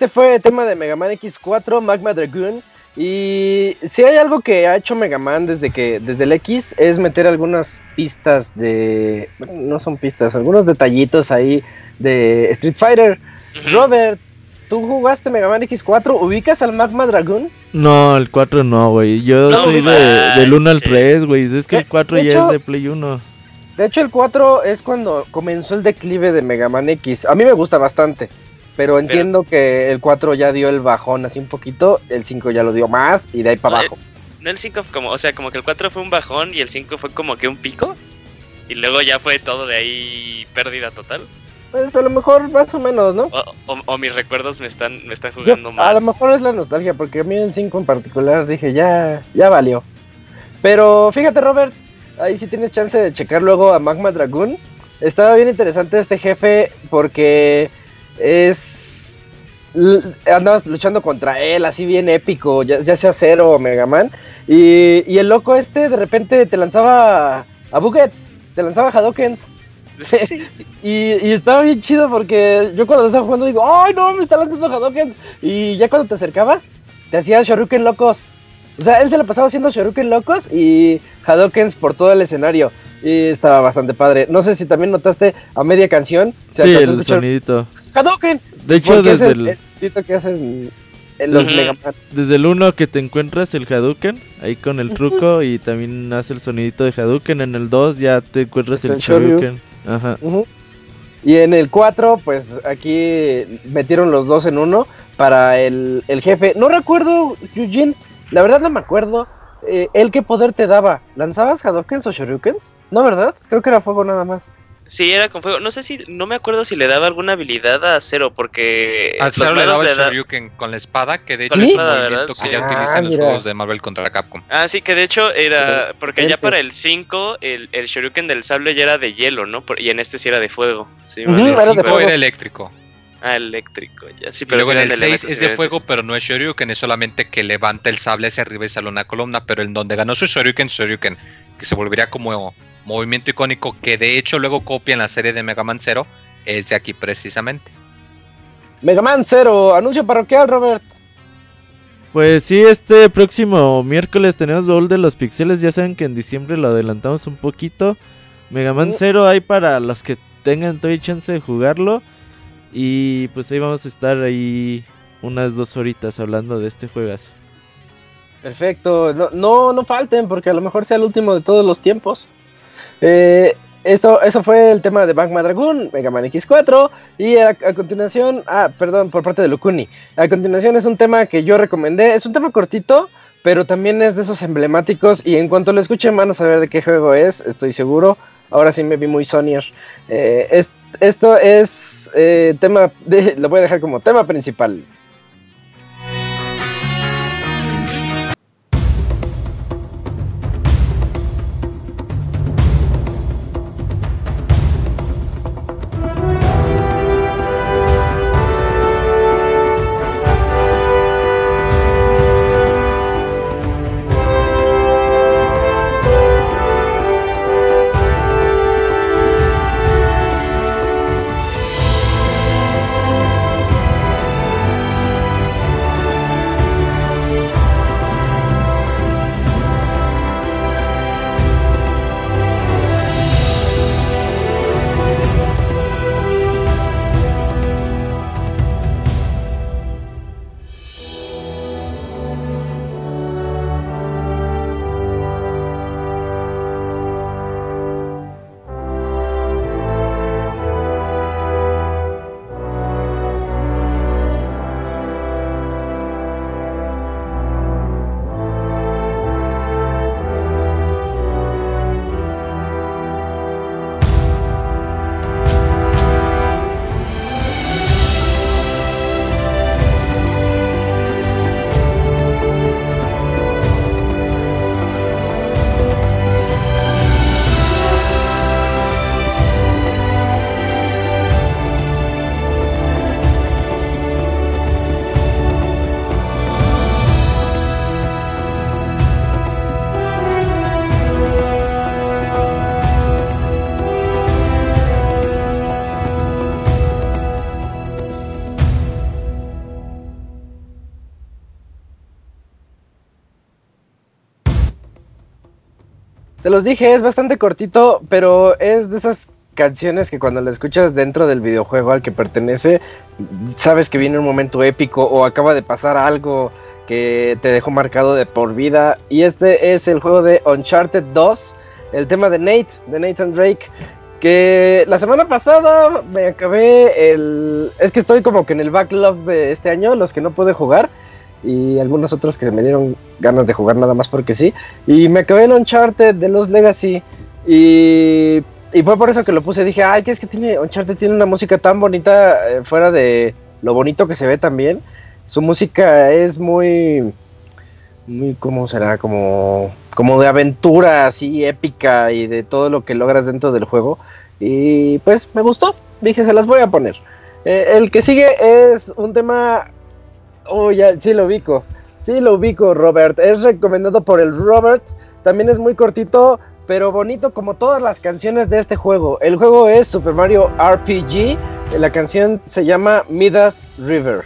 Speaker 1: Este fue el tema de Mega Man X4, Magma Dragoon. Y si hay algo que ha hecho Mega Man desde que desde el X es meter algunas pistas de no son pistas, algunos detallitos ahí de Street Fighter. Robert, ¿tú jugaste Mega Man X4? ¿Ubicas al Magma Dragoon?
Speaker 4: No, el 4 no, güey. Yo soy de, del 1 al 3, güey. Es que el 4 ya es de Play 1.
Speaker 1: De hecho, el 4 es cuando comenzó el declive de Mega Man X. A mí me gusta bastante. Pero entiendo que el 4 ya dio el bajón así un poquito, el 5 ya lo dio más y de ahí para abajo.
Speaker 3: No el 5 como, o sea, como que el 4 fue un bajón y el 5 fue como que un pico y luego ya fue todo de ahí pérdida total.
Speaker 1: Pues a lo mejor más o menos, ¿no?
Speaker 3: O, mis recuerdos me están, me están jugando mal.
Speaker 1: A lo mejor es la nostalgia, porque a mí el 5 en particular dije, ya, ya valió. Pero fíjate, Robert, ahí sí tienes chance de checar luego a Magma Dragoon. Estaba bien interesante este jefe porque es. Andabas luchando contra él, así bien épico, ya, sea Zero o Mega Man. Y, y, el loco este de repente te lanzaba a Buckets, te lanzaba a Hadokens. y, y, estaba bien chido porque yo cuando lo estaba jugando digo, ¡ay no! Me está lanzando Hadokens. Y ya cuando te acercabas, te hacía Shoryuken locos. O sea, él se lo pasaba haciendo Shoryuken locos y Hadokens por todo el escenario. Y estaba bastante padre. No sé si también notaste a media canción.
Speaker 4: Se sí, el sonidito.
Speaker 1: Hadouken.
Speaker 4: De hecho, desde el,
Speaker 1: que hacen los Mega Man.
Speaker 4: Desde el 1 que te encuentras el Hadouken, ahí con el truco, y también hace el sonidito de Hadouken. En el 2 ya te encuentras el, Shoryuken. Ajá.
Speaker 1: Y en el 4, pues aquí metieron los dos en uno para el, el jefe. No recuerdo, Eugene, la verdad no me acuerdo. Eh, ¿El qué poder te daba? ¿Lanzabas Hadoukens o Shoryukens? No, ¿verdad? Creo que era fuego nada más.
Speaker 3: Sí, era con fuego. No sé si, no me acuerdo si le daba alguna habilidad a Zero, porque.
Speaker 2: A Zero le daba el Shoryuken con la espada, que de hecho es un movimiento que ya ah, utilizan los juegos de Marvel contra Capcom.
Speaker 3: Ah, sí, que de hecho era. Porque ya para el 5, el, el Shoryuken del sable ya era de hielo, ¿no? Y en este sí era de fuego. Sí,
Speaker 2: el 5 era eléctrico.
Speaker 3: Ah, eléctrico, ya. Sí,
Speaker 2: pero luego en el 6 es de fuego, pero no es Shoryuken, es solamente que levanta el sable hacia arriba y sale una columna. Pero en donde ganó su Shoryuken, Shoryuken, que se volvería como movimiento icónico que de hecho luego copia en la serie de Mega Man Zero, es de aquí precisamente.
Speaker 1: Mega Man Zero, anuncio parroquial, Robert.
Speaker 4: Pues sí, este próximo miércoles tenemos Baúl de los Pixeles. Ya saben que en diciembre lo adelantamos un poquito. Mega Man Zero hay para los que tengan todavía chance de jugarlo. Y pues ahí vamos a estar ahí unas dos horitas hablando de este juegazo.
Speaker 1: Perfecto, no, no, no falten porque a lo mejor sea el último de todos los tiempos. Eh, esto, eso fue el tema de Magma Dragoon, Mega Man X4. Y a, continuación, ah, perdón, por parte de Lukuni. A continuación es un tema que yo recomendé. Es un tema cortito, pero también es de esos emblemáticos. Y en cuanto lo escuchen, van a saber de qué juego es, estoy seguro. Ahora sí me vi muy Sonyer. Eh, esto es eh, tema, lo voy a dejar como tema principal. Los dije, es bastante cortito, pero es de esas canciones que cuando la escuchas dentro del videojuego al que pertenece, sabes que viene un momento épico o acaba de pasar algo que te dejó marcado de por vida. Y este es el juego de Uncharted 2, el tema de Nate, de Nathan Drake. Que la semana pasada me acabé el... Es que estoy como que en el backlog de este año, los que no pude jugar. Y algunos otros que me dieron ganas de jugar nada más porque sí. Y me acabé el Uncharted de los Legacy. Y, y fue por eso que lo puse. Dije, ay, que es que tiene Uncharted tiene una música tan bonita eh, fuera de lo bonito que se ve también. Su música es muy muy, ¿cómo será? Como, como de aventura así épica y de todo lo que logras dentro del juego. Y pues me gustó, dije, se las voy a poner. Eh, el que sigue es un tema... Oh, ya, sí lo ubico. Sí lo ubico, Robert. Es recomendado por el Robert. También es muy cortito, pero bonito como todas las canciones de este juego. El juego es Super Mario RPG. La canción se llama Midas River.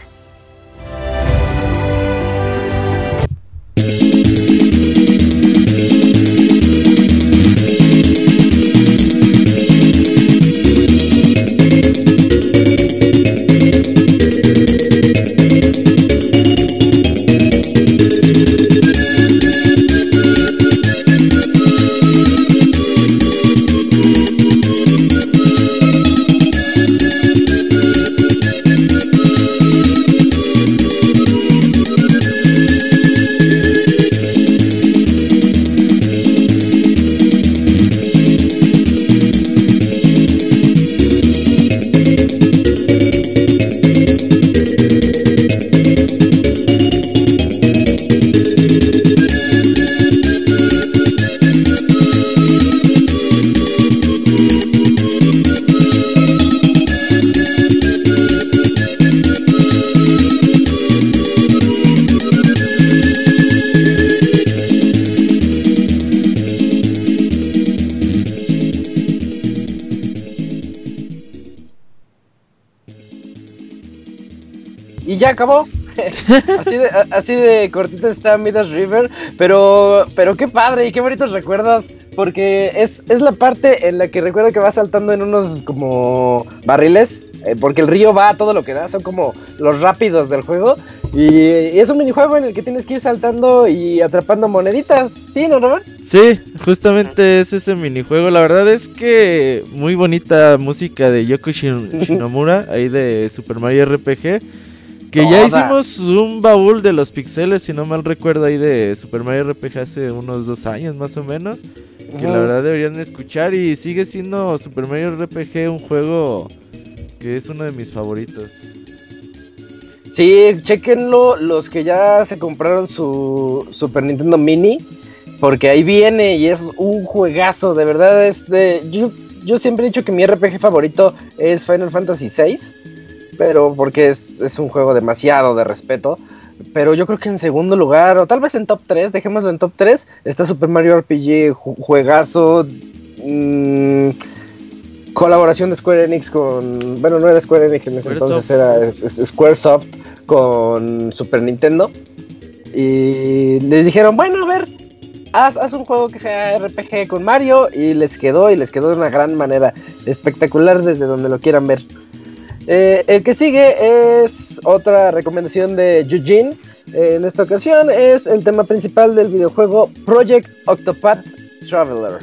Speaker 1: Ya acabó. así, de, así de cortito está Midas River, pero, pero qué padre y qué bonitos recuerdos, porque es, es la parte en la que recuerdo que va saltando en unos como barriles, eh, porque el río va a todo lo que da, son como los rápidos del juego, y, es un minijuego en el que tienes que ir saltando y atrapando moneditas, ¿sí, no, Robert?
Speaker 4: Sí, justamente es ese minijuego, la verdad es que muy bonita música de Yoko Shinomura, ahí de Super Mario RPG. Que ya hicimos un baúl de los pixeles, si no mal recuerdo, ahí de Super Mario RPG hace unos dos años más o menos. Que la verdad deberían escuchar y sigue siendo Super Mario RPG un juego que es uno de mis favoritos.
Speaker 1: Sí, chequenlo los que ya se compraron su Super Nintendo Mini, porque ahí viene y es un juegazo, de verdad es de... Yo, yo siempre he dicho que mi RPG favorito es Final Fantasy VI pero porque es, es, un juego demasiado de respeto. Pero yo creo que en segundo lugar, o tal vez en top 3, dejémoslo en top 3, está Super Mario RPG, juegazo, mmm, colaboración de Square Enix con, bueno, no era Square Enix en ese entonces, era Squaresoft con Super Nintendo. Y les dijeron, bueno, a ver, haz, haz, un juego que sea RPG con Mario y les quedó y les quedó de una gran manera espectacular desde donde lo quieran ver. Eh, el que sigue es otra recomendación de Eugene. en esta ocasión es el tema principal del videojuego Project Octopath Traveler.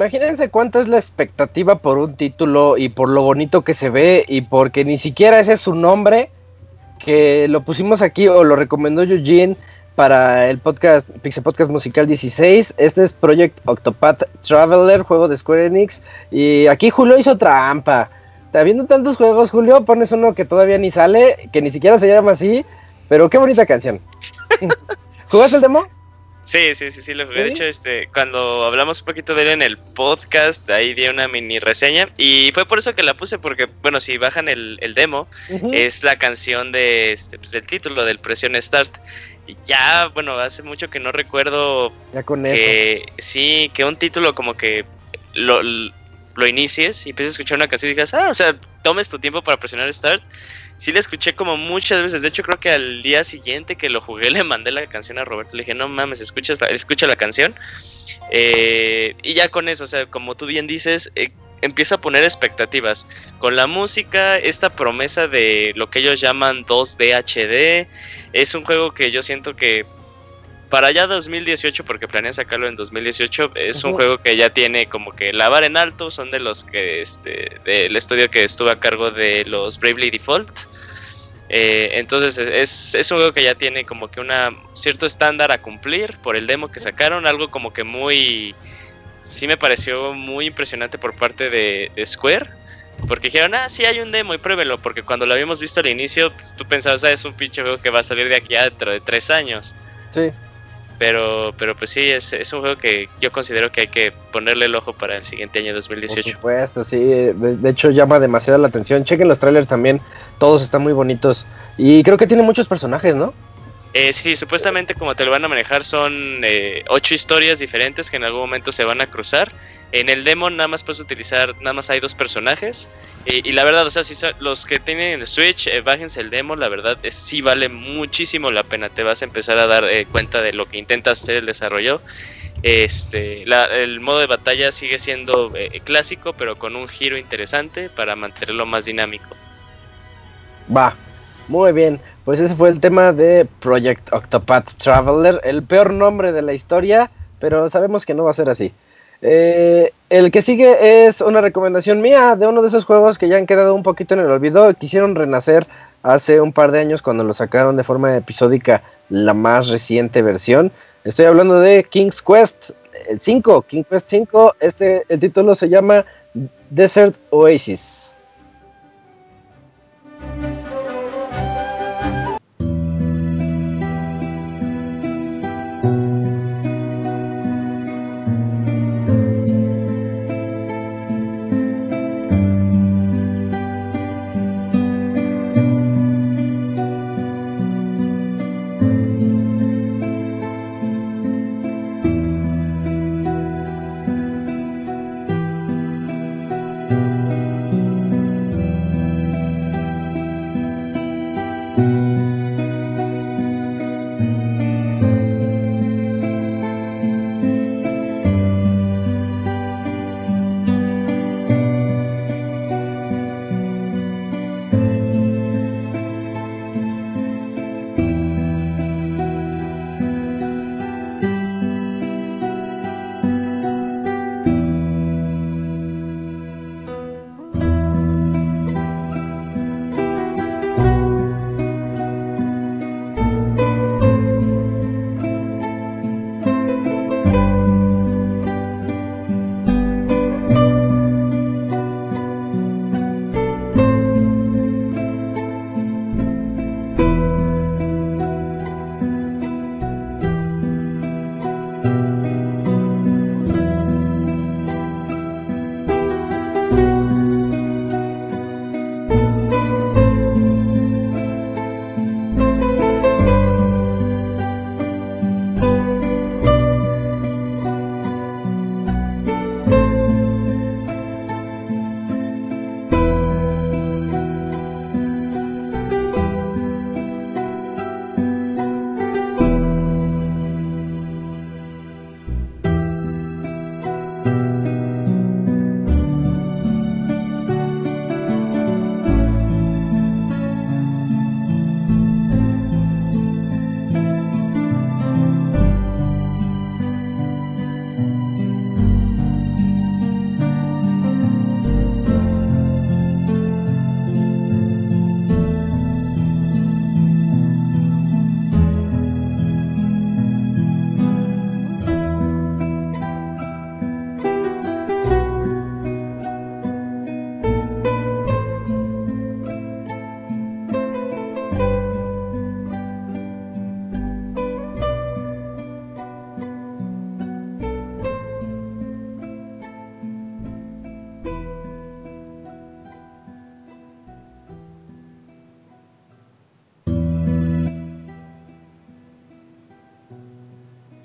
Speaker 1: Imagínense cuánta es la expectativa por un título y por lo bonito que se ve y porque ni siquiera ese es su nombre, que lo pusimos aquí o lo recomendó Eugene para el podcast Pixel Podcast Musical 16. Este es Project Octopath Traveler, juego de Square Enix. Y aquí Julio hizo trampa. Habiendo tantos juegos, Julio, pones uno que todavía ni sale, que ni siquiera se llama así, pero qué bonita canción. ¿Jugaste el demo?
Speaker 3: Sí, sí, sí, sí, lo jugué. De hecho, este, cuando hablamos un poquito de él en el podcast, ahí di una mini reseña. Y fue por eso que la puse, porque, bueno, si bajan el, demo, es la canción de este, pues, del título, del Presión Start. Y ya, bueno, hace mucho que no recuerdo.
Speaker 1: Ya con
Speaker 3: que, Sí, que un título como que lo, lo inicies y empieces a escuchar una canción y digas, ah, o sea, tomes tu tiempo para presionar Start sí la escuché como muchas veces. De hecho, creo que al día siguiente que lo jugué le mandé la canción a Roberto. Le dije, no mames, escucha, escucha la canción. Eh, y ya con eso, o sea, como tú bien dices, eh, empieza a poner expectativas. Con la música, esta promesa de lo que ellos llaman 2D HD, es un juego que yo siento que para ya 2018, porque planean sacarlo en 2018, es un juego que ya tiene como que la vara en alto, son de los que, este, del estudio que estuvo a cargo de los Bravely Default. Eh, entonces es, es, un juego que ya tiene como que una cierto estándar a cumplir por el demo que sacaron, algo como que muy, sí me pareció muy impresionante por parte de, Square, porque dijeron, ah, sí hay un demo y pruébelo, porque cuando lo habíamos visto al inicio, pues, tú pensabas, ah, es un pinche juego que va a salir de aquí a dentro de tres años.
Speaker 1: Sí.
Speaker 3: Pero, pero pues sí, es, es un juego que yo considero que hay que ponerle el ojo para el siguiente año 2018. Por
Speaker 1: supuesto, sí. De, hecho, llama demasiado la atención. Chequen los trailers también. Todos están muy bonitos. Y creo que tiene muchos personajes, ¿no?
Speaker 3: Eh, sí, supuestamente como te lo van a manejar son eh, ocho historias diferentes que en algún momento se van a cruzar. En el demo nada más puedes utilizar, nada más hay dos personajes. y la verdad, o sea, si los que tienen el Switch, eh, bájense el demo, la verdad es sí vale muchísimo la pena. Te vas a empezar a dar eh, cuenta de lo que intenta hacer el desarrollo. Este, el modo de batalla sigue siendo eh, clásico, pero con un giro interesante para mantenerlo más dinámico.
Speaker 1: Va, muy bien. Pues ese fue el tema de Project Octopath Traveler, el peor nombre de la historia, pero sabemos que no va a ser así. Eh, el que sigue es una recomendación mía de uno de esos juegos que ya han quedado un poquito en el olvido. Quisieron renacer hace un par de años cuando lo sacaron de forma episódica la más reciente versión. Estoy hablando de King's Quest, el 5, King's Quest 5. Este, el título se llama Desert Oasis.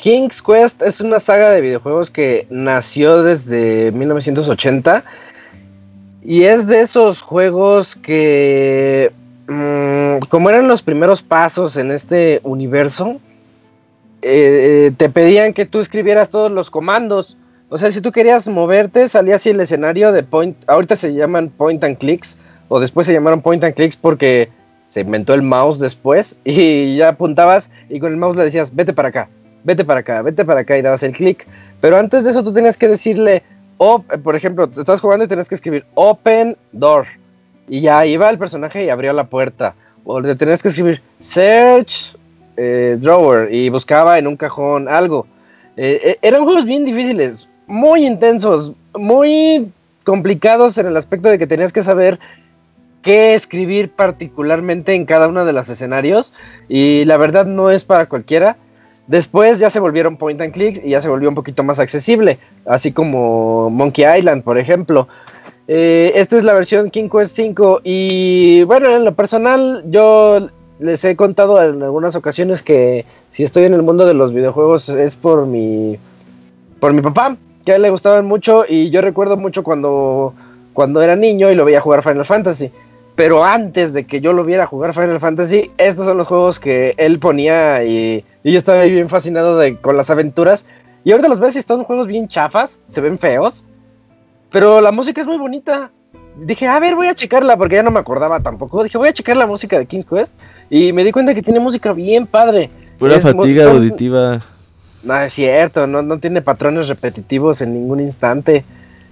Speaker 1: King's Quest es una saga de videojuegos que nació desde 1980 y es de esos juegos que, mm, como eran los primeros pasos en este universo, eh, te pedían que tú escribieras todos los comandos. O sea, si tú querías moverte, salía así el escenario de point. Ahorita se llaman point and clicks, o después se llamaron point and clicks porque se inventó el mouse después y ya apuntabas y con el mouse le decías, vete para acá, vete para acá, vete para acá y dabas el clic. Pero antes de eso tú tenías que decirle, por ejemplo, estás jugando y tenías que escribir open door. Y ya iba el personaje y abrió la puerta. O le tenías que escribir search eh, drawer y buscaba en un cajón algo. Eh, eh, eran juegos bien difíciles, muy intensos, muy complicados en el aspecto de que tenías que saber qué escribir particularmente en cada uno de los escenarios. Y la verdad no es para cualquiera. Después ya se volvieron point and clicks y ya se volvió un poquito más accesible, así como Monkey Island, por ejemplo. Eh, esta es la versión King Quest 5 y bueno, en lo personal yo les he contado en algunas ocasiones que si estoy en el mundo de los videojuegos es por mi por mi papá, que a él le gustaban mucho y yo recuerdo mucho cuando cuando era niño y lo veía jugar Final Fantasy. Pero antes de que yo lo viera jugar Final Fantasy, estos son los juegos que él ponía y y yo estaba bien fascinado de, con las aventuras. Y ahorita los ves y están juegos bien chafas, se ven feos. Pero la música es muy bonita. Dije, a ver, voy a checarla porque ya no me acordaba tampoco. Dije, voy a checar la música de King's Quest. Y me di cuenta que tiene música bien padre.
Speaker 4: Pura fatiga auditiva.
Speaker 1: No, es cierto, no, no, tiene patrones repetitivos en ningún instante.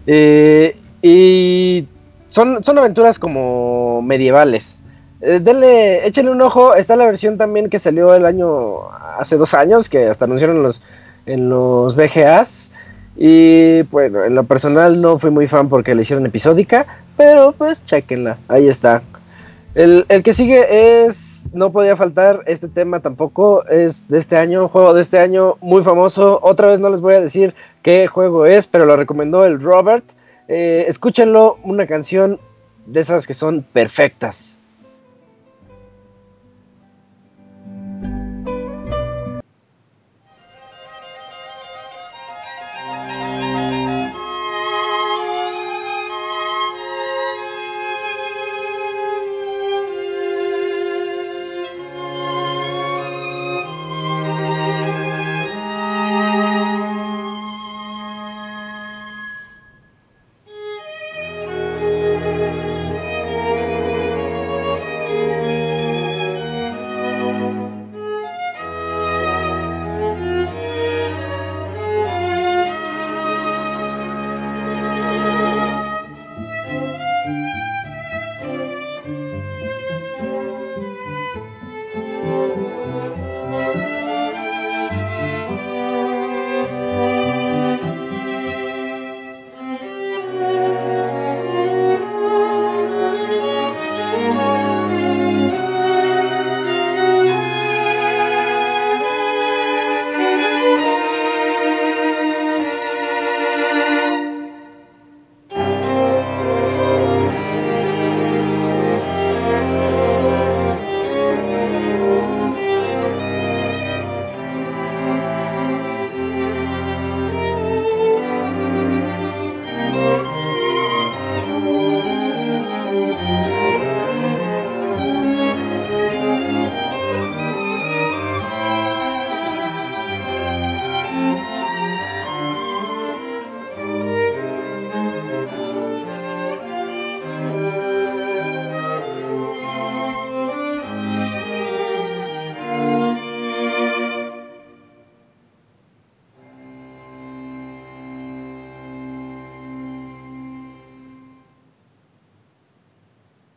Speaker 1: Eh, y son, son aventuras como medievales. Eh, denle, échenle un ojo. Está la versión también que salió el año, hace dos años, que hasta anunciaron los, en los VGAs. Y bueno, en lo personal no fui muy fan porque le hicieron episódica, pero pues chequenla, ahí está. El, el, que sigue es, no podía faltar este tema tampoco, es de este año, juego de este año muy famoso. Otra vez no les voy a decir qué juego es, pero lo recomendó el Robert. Eh, escúchenlo, una canción de esas que son perfectas.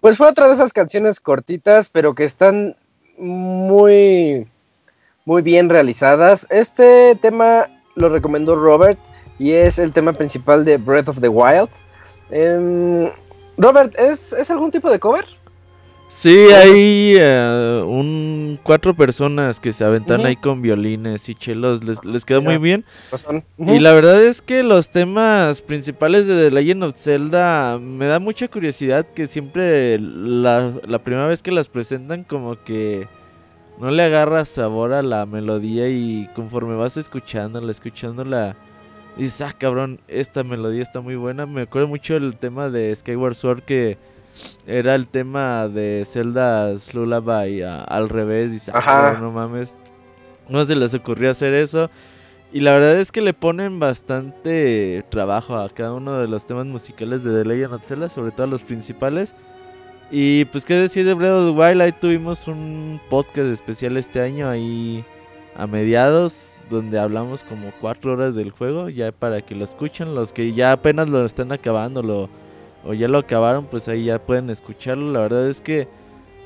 Speaker 1: Pues fue otra de esas canciones cortitas, pero que están muy, muy bien realizadas. Este tema lo recomendó Robert y es el tema principal de Breath of the Wild. Em, Robert, ¿es, ¿es algún tipo de cover?
Speaker 4: Sí, hay eh, un cuatro personas que se aventan ahí con violines y chelos, les, les queda muy bien. Y la verdad es que los temas principales de The Legend of Zelda me da mucha curiosidad que siempre la, la primera vez que las presentan como que no le agarras sabor a la melodía y conforme vas escuchándola, escuchándola, dices, ah, cabrón, esta melodía está muy buena. Me acuerdo mucho el tema de Skyward Sword que era el tema de Zelda's Lullaby al revés. Dices, ah, no mames. No se les ocurrió hacer eso. Y la verdad es que le ponen bastante trabajo a cada uno de los temas musicales de The Legend of Zelda, sobre todo los principales. Y pues qué decir de Breath of the Wild, ahí tuvimos un podcast especial este año ahí a mediados donde hablamos como cuatro horas del juego ya para que lo escuchen los que ya apenas lo están acabando lo, o ya lo acabaron pues ahí ya pueden escucharlo la verdad es que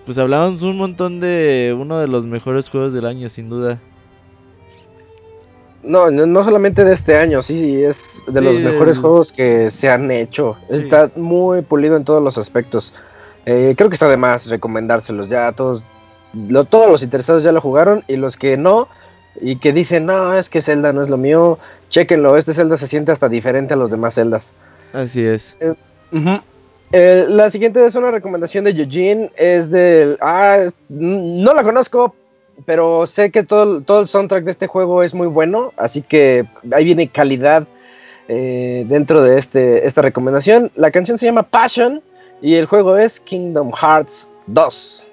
Speaker 4: pues hablamos un montón de uno de los mejores juegos del año sin duda
Speaker 1: no, no solamente de este año, sí, es de los mejores juegos que se han hecho. Está muy pulido en todos los aspectos. Eh, creo que está de más recomendárselos ya todos. todos los interesados ya lo jugaron y los que no y que dicen, no, es que Zelda no es lo mío, chequenlo, este Zelda se siente hasta diferente a los demás Zeldas.
Speaker 4: Así es.
Speaker 1: Eh, eh, la siguiente es una recomendación de Eugene, es del... Ah, no la conozco, pero sé que todo, todo el soundtrack de este juego es muy bueno, así que ahí viene calidad dentro de este, esta recomendación. La canción se llama Passion y el juego es Kingdom Hearts 2.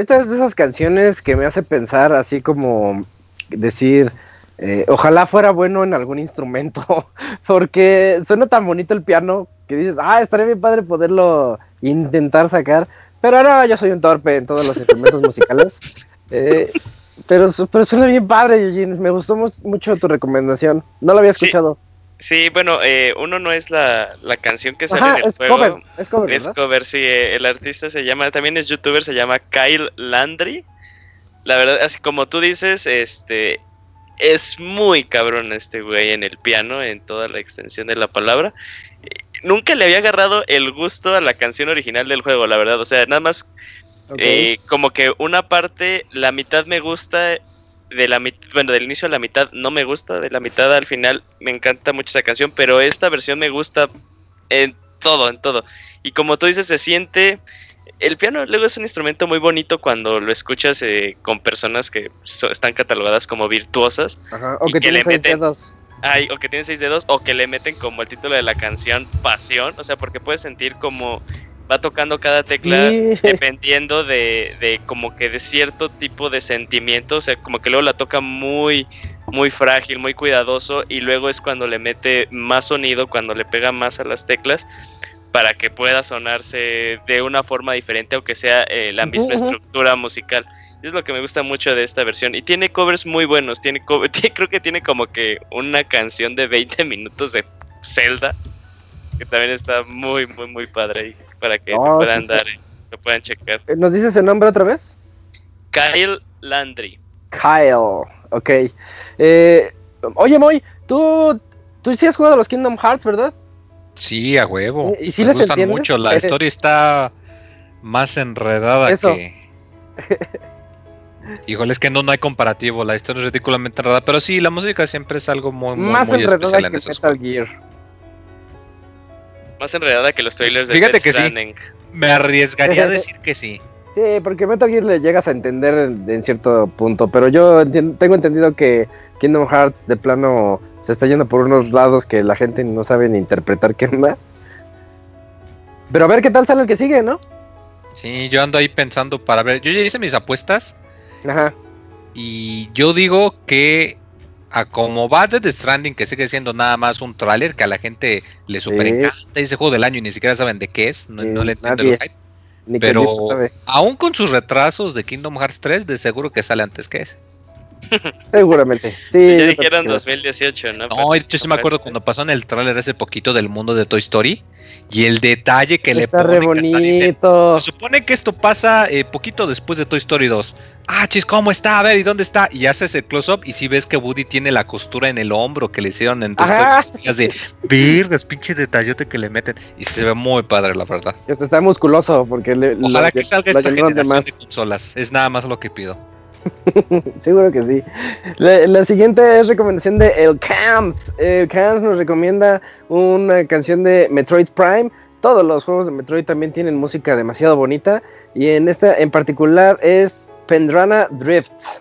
Speaker 1: Esta es de esas canciones que me hace pensar así como decir, eh, ojalá fuera bueno en algún instrumento, porque suena tan bonito el piano que dices, ah, estaría bien padre poderlo intentar sacar, pero ahora yo soy un torpe en todos los instrumentos musicales. Eh, pero, pero suena bien padre, Eugene. Me gustó mucho tu recomendación. No lo había escuchado.
Speaker 3: Sí, bueno, eh, uno no es la, canción que sale en el es Cover,
Speaker 1: es cover,
Speaker 3: Es cover, sí. Eh, el artista se llama, también es youtuber, se llama Kyle Landry. La verdad, así como tú dices, este es muy cabrón este güey en el piano, en toda la extensión de la palabra. Nunca le había agarrado el gusto a la canción original del juego, la verdad. O sea, nada más eh, como que una parte, la mitad me gusta de la bueno, del inicio a la mitad no me gusta, de la mitad al final me encanta mucho esa canción, pero esta versión me gusta en todo, en todo. Y como tú dices, se siente el piano luego es un instrumento muy bonito cuando lo escuchas eh, con personas que están catalogadas como virtuosas.
Speaker 1: o que, tienen seis dedos.
Speaker 3: Ay, o que tienen seis dedos, o que le meten como el título de la canción pasión, o sea, porque puedes sentir como va tocando cada tecla dependiendo de, de, como que de cierto tipo de sentimiento, o sea, como que luego la toca muy, muy frágil, muy cuidadoso y luego es cuando le mete más sonido, cuando le pega más a las teclas para que pueda sonarse de una forma diferente, aunque sea eh, la misma estructura musical. Es lo que me gusta mucho de esta versión. Y tiene covers muy buenos. Tiene, creo que tiene como que una canción de 20 minutos de Zelda. Que también está muy, muy, muy padre ahí para que lo puedan dar, lo puedan checar.
Speaker 1: Eh, ¿Nos dices el nombre otra vez?
Speaker 3: Kyle Landry.
Speaker 1: Kyle, ok. Eh, oye, Moy, tú, tú sí has jugado a los Kingdom Hearts, ¿verdad?
Speaker 2: Sí, a huevo. ¿Y si Me gustan mucho. La historia está más enredada que. Híjole, es que no, no hay comparativo. La historia es ridículamente enredada. Pero sí, la música siempre es algo muy, muy,
Speaker 1: más
Speaker 2: muy
Speaker 1: especial en esos Metal Gear.
Speaker 3: Más enredada que los trailers de
Speaker 2: Fíjate que sí. Me arriesgaría a decir que sí.
Speaker 1: Sí, porque Metal Gear le llegas a entender en, cierto punto, pero yo tengo entendido que Kingdom Hearts de plano se está yendo por unos lados que la gente no sabe ni interpretar qué onda. Pero a ver qué tal sale el que sigue, ¿no?
Speaker 2: Sí, yo ando ahí pensando para ver. Yo ya hice mis apuestas.
Speaker 1: Ajá.
Speaker 2: Y yo digo que a como va The Stranding, que sigue siendo nada más un tráiler que a la gente le super encanta ese juego del año y ni siquiera saben de qué es, no, le entiendo el hype. Pero aún con sus retrasos de Kingdom Hearts 3, de seguro que sale antes que ese.
Speaker 1: Seguramente. Sí,
Speaker 3: pues ya dijeron 2018, ¿no? No,
Speaker 2: yo sí me acuerdo cuando pasó en el tráiler ese poquito del mundo de Toy Story y el detalle que le
Speaker 1: pone bonito.
Speaker 2: se supone que esto pasa eh, poquito después de Toy Story 2. Ah, chis, ¿cómo está? A ver, ¿y dónde está? Y haces el close-up y si ves que Woody tiene la costura en el hombro que le hicieron en Toy Story. de pinche detallote que le meten. Y se ve muy padre, la verdad.
Speaker 1: Este está musculoso porque le,
Speaker 2: Ojalá que salga esta generación de consolas. Es nada más lo que pido.
Speaker 1: Seguro que sí. La, siguiente es recomendación de El Camps. El Camps nos recomienda una canción de Metroid Prime. Todos los juegos de Metroid también tienen música demasiado bonita. Y en esta en particular es Pendrana Drift.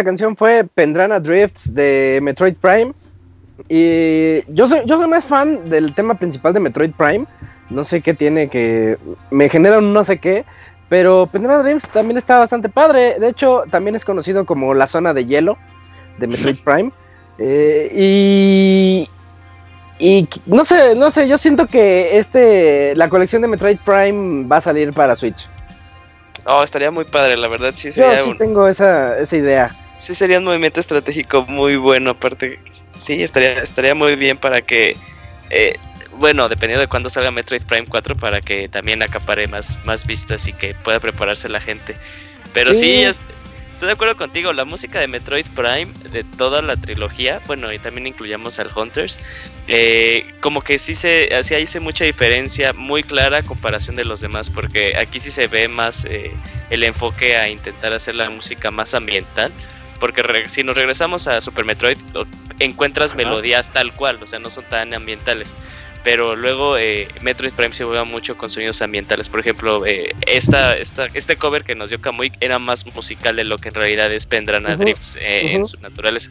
Speaker 1: Esta canción fue Pendrana Drifts de Metroid Prime. Y yo soy, yo soy más fan del tema principal de Metroid Prime. No sé qué tiene que. Me genera un no sé qué. Pero Pendrana Drifts también está bastante padre. De hecho, también es conocido como la zona de hielo de Metroid Prime. Eh, y. Y no sé, no sé, yo siento que este. La colección de Metroid Prime va a salir para Switch.
Speaker 3: Oh, estaría muy padre, la verdad, sí sería.
Speaker 1: Yo sí tengo esa, esa idea.
Speaker 3: Sí, sería un movimiento estratégico muy bueno, aparte. Sí, estaría, estaría muy bien para que. Eh, bueno, dependiendo de cuándo salga Metroid Prime 4, para que también acapare más, más vistas y que pueda prepararse la gente. Pero sí, estoy de acuerdo contigo. La música de Metroid Prime, de toda la trilogía, bueno, y también incluyamos al Hunters, eh, como que sí se así hice mucha diferencia muy clara a comparación de los demás, porque aquí sí se ve más eh, el enfoque a intentar hacer la música más ambiental. Porque si nos regresamos a Super Metroid, encuentras melodías tal cual, o sea, no son tan ambientales pero luego eh, Metroid Prime se juega mucho con sonidos ambientales. Por ejemplo, eh, esta, esta, este cover que nos dio Kamui era más musical de lo que en realidad es Pendrana Drifts eh, en su naturaleza.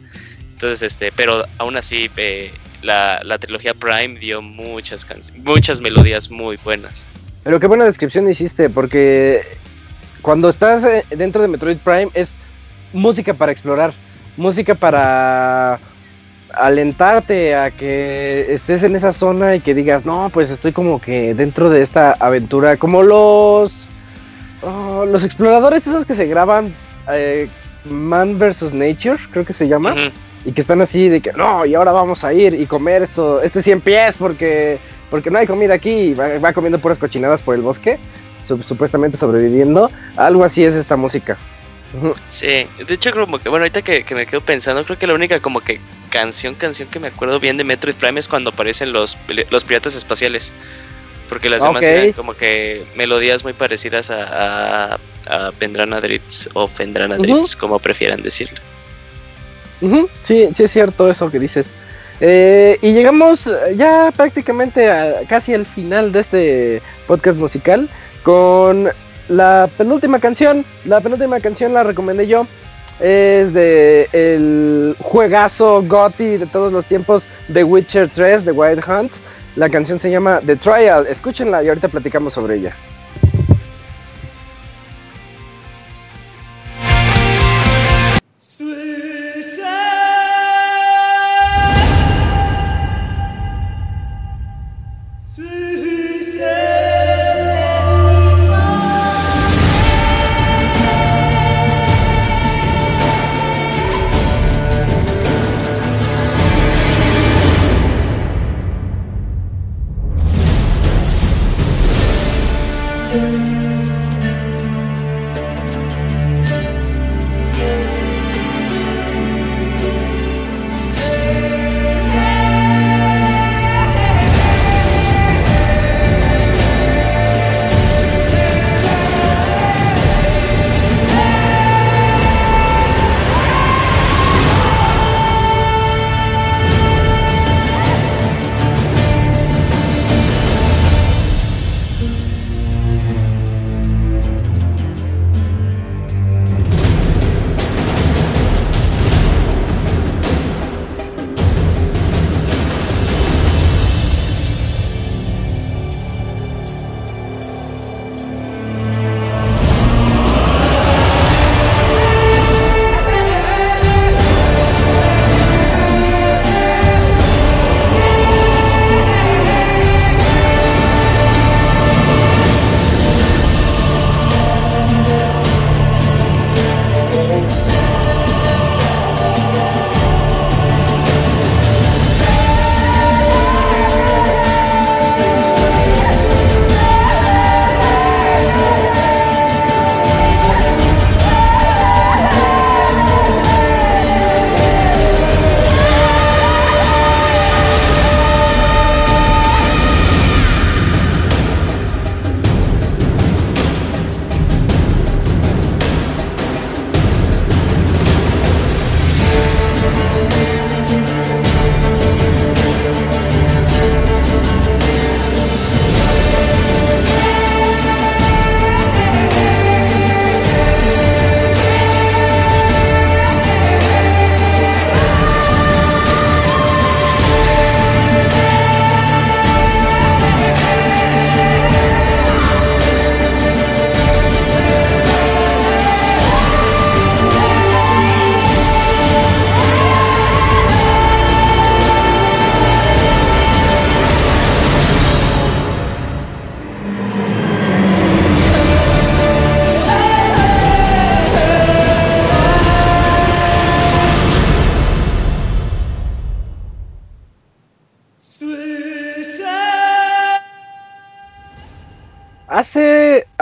Speaker 3: Entonces, este, pero aún así, eh, la, la, trilogía Prime dio muchas muchas melodías muy buenas.
Speaker 1: Pero qué buena descripción hiciste, porque cuando estás dentro de Metroid Prime es música para explorar, música para alentarte a que estés en esa zona y que digas, no, pues estoy como que dentro de esta aventura, como los, oh, los exploradores esos que se graban eh, Man vs. Nature, creo que se llama, y que están así de que, no, y ahora vamos a ir y comer esto, este 100 pies porque, porque no hay comida aquí, y va, comiendo puras cochinadas por el bosque, supuestamente sobreviviendo, algo así es esta música.
Speaker 3: Sí, de hecho como que, bueno, ahorita que, me quedo pensando, creo que la única como que canción, canción que me acuerdo bien de Metroid Prime es cuando aparecen los, los piratas espaciales. Porque las demás eran como que melodías muy parecidas a, a, Pendrana o Fendrana como prefieran decirlo.
Speaker 1: Sí, sí es cierto eso que dices. Eh, y llegamos ya prácticamente a, casi al final de este podcast musical con la penúltima canción, la penúltima canción la recomendé yo. Es de el juegazo Gotti de todos los tiempos, The Witcher 3 de Wild Hunt. La canción se llama The Trial. Escúchenla y ahorita platicamos sobre ella.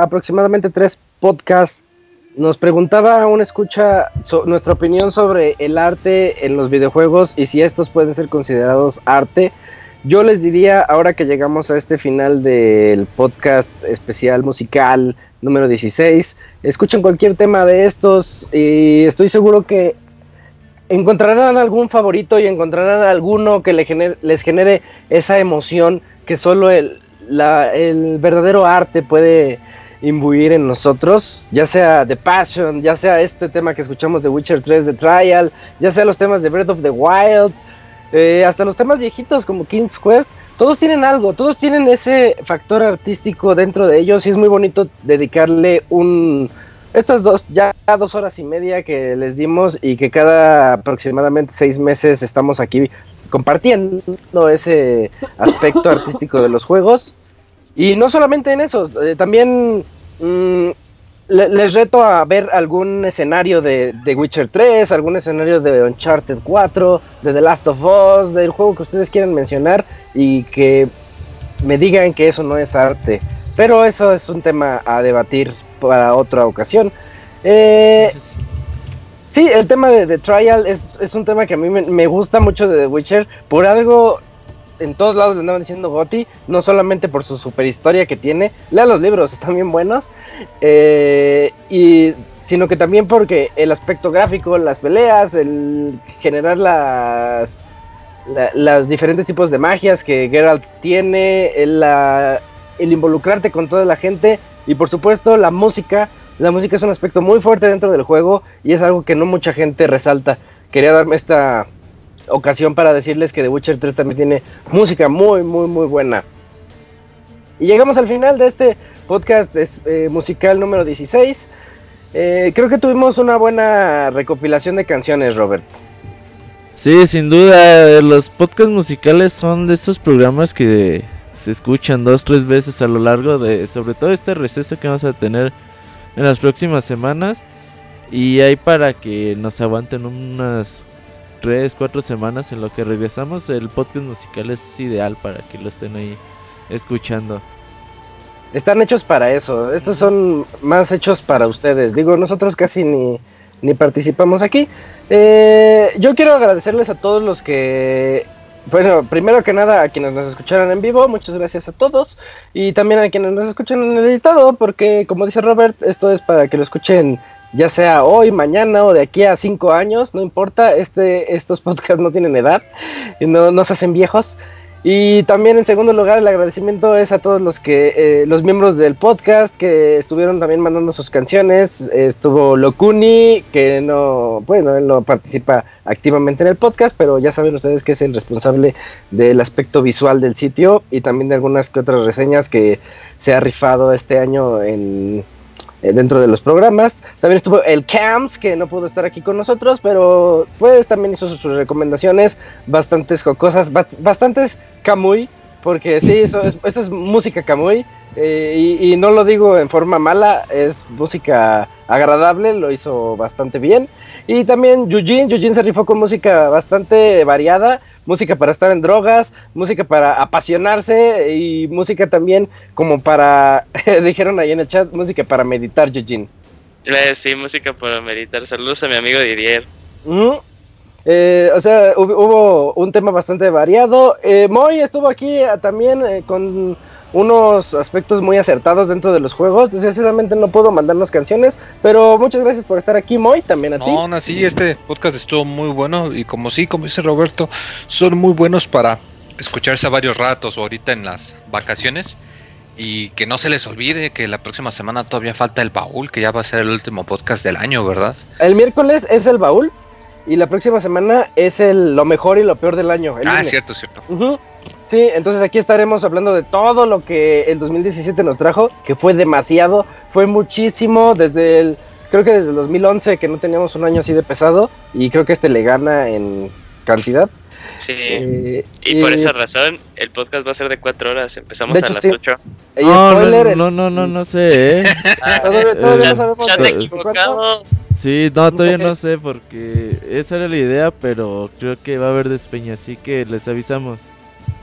Speaker 1: Aproximadamente tres podcasts nos preguntaba un escucha nuestra opinión sobre el arte en los videojuegos y si estos pueden ser considerados arte. Yo les diría, ahora que llegamos a este final del podcast especial musical número 16, escuchen cualquier tema de estos y estoy seguro que encontrarán algún favorito y encontrarán alguno que les genere esa emoción que solo el, el verdadero arte puede imbuir en nosotros, ya sea The Passion, ya sea este tema que escuchamos de Witcher 3 de Trial, ya sea los temas de Breath of the Wild, eh, hasta los temas viejitos como King's Quest, todos tienen algo, todos tienen ese factor artístico dentro de ellos y es muy bonito dedicarle un estas dos ya dos horas y media que les dimos y que cada aproximadamente seis meses estamos aquí compartiendo ese aspecto artístico de los juegos y no solamente en eso, eh, también mm, les reto a ver algún escenario de, de, Witcher 3, algún escenario de Uncharted 4, de The Last of Us, del juego que ustedes quieran mencionar y que me digan que eso no es arte. Pero eso es un tema a debatir para otra ocasión. Eh, sí, el tema de, The Trial es, un tema que a mí me, me, gusta mucho de The Witcher. Por algo en todos lados le andaban diciendo Gotti, no solamente por su super historia que tiene, lea los libros, están bien buenos, eh, y, sino que también porque el aspecto gráfico, las peleas, el generar las, las diferentes tipos de magias que Geralt tiene, el involucrarte con toda la gente, y por supuesto la música, la música es un aspecto muy fuerte dentro del juego y es algo que no mucha gente resalta. Quería darme esta ocasión para decirles que The Witcher 3 también tiene música muy, muy, muy buena. Y llegamos al final de este podcast eh, musical número 16. Eh, creo que tuvimos una buena recopilación de canciones, Robert.
Speaker 4: Sí, sin duda, los podcasts musicales son de esos programas que se escuchan dos, tres veces a lo largo de, sobre todo este receso que vamos a tener en las próximas semanas. Y hay para que nos aguanten unas tres, cuatro semanas en lo que regresamos, el podcast musical es ideal para que lo estén ahí escuchando.
Speaker 1: Están hechos para eso, estos son más hechos para ustedes. Digo, nosotros casi ni, ni participamos aquí. Eh, yo quiero agradecerles a todos los que bueno, primero que nada a quienes nos escucharon en vivo, muchas gracias a todos. Y también a quienes nos escuchan en el editado, porque como dice Robert, esto es para que lo escuchen ya sea hoy, mañana o de aquí a cinco años, no importa, este, estos podcasts no tienen edad, y no, se hacen viejos. Y también en segundo lugar el agradecimiento es a todos los que eh, los miembros del podcast que estuvieron también mandando sus canciones. Estuvo Locuni, que no, bueno, él no participa activamente en el podcast, pero ya saben ustedes que es el responsable del aspecto visual del sitio y también de algunas que otras reseñas que se ha rifado este año en eh, dentro de los programas. También estuvo el Camps, que no pudo estar aquí con nosotros, pero pues también hizo sus, recomendaciones bastantes jocosas, bastantes Kamui, porque sí, eso es, música Kamui. Eh, y, no lo digo en forma mala, es música agradable, lo hizo bastante bien. Y también Yujin, Yujin se rifó con música bastante variada, música para estar en drogas, música para apasionarse y música también como para, dijeron ahí en el chat, música para meditar, Eugene.
Speaker 3: Eh, sí, música para meditar. Saludos a mi amigo Didier.
Speaker 1: Eh, o sea, hubo, un tema bastante variado. Eh, Moy estuvo aquí ah, también con unos aspectos muy acertados dentro de los juegos. Desgraciadamente no puedo mandarnos canciones, pero muchas gracias por estar aquí, Moy, también a ti.
Speaker 2: No, no, sí, este podcast estuvo muy bueno y como sí, como dice Roberto, son muy buenos para escucharse a varios ratos o ahorita en las vacaciones. Y que no se les olvide que la próxima semana todavía falta el baúl, que ya va a ser el último podcast del año, ¿verdad?
Speaker 1: El miércoles es el baúl y la próxima semana es el lo mejor y lo peor del año.
Speaker 2: ah, cierto, cierto.
Speaker 1: Sí, entonces aquí estaremos hablando de todo lo que el 2017 nos trajo, que fue demasiado, fue muchísimo, desde el, creo que desde el 2011 que no teníamos un año así de pesado, y creo que este le gana en cantidad.
Speaker 3: Sí, eh, y, por esa razón el podcast va a ser de cuatro horas, empezamos a las ocho.
Speaker 4: No, no, no, no, no, sé, ¿eh?
Speaker 3: todavía, no sabemos equivocado.
Speaker 4: Sí, no, todavía no sé porque esa era la idea, pero creo que va a haber despeña, así que les avisamos.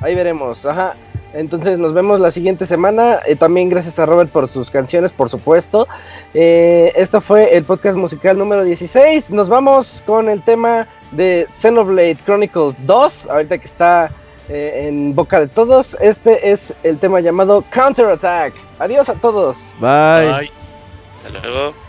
Speaker 1: Ahí veremos, ajá. Entonces nos vemos la siguiente semana. Eh, también gracias a Robert por sus canciones, por supuesto. Eh, esto fue el podcast musical número 16. Nos vamos con el tema de Xenoblade Chronicles 2. Ahorita que está eh, en boca de todos. Este es el tema llamado Counter Attack. Adiós a todos.
Speaker 4: Bye.
Speaker 3: Hasta luego.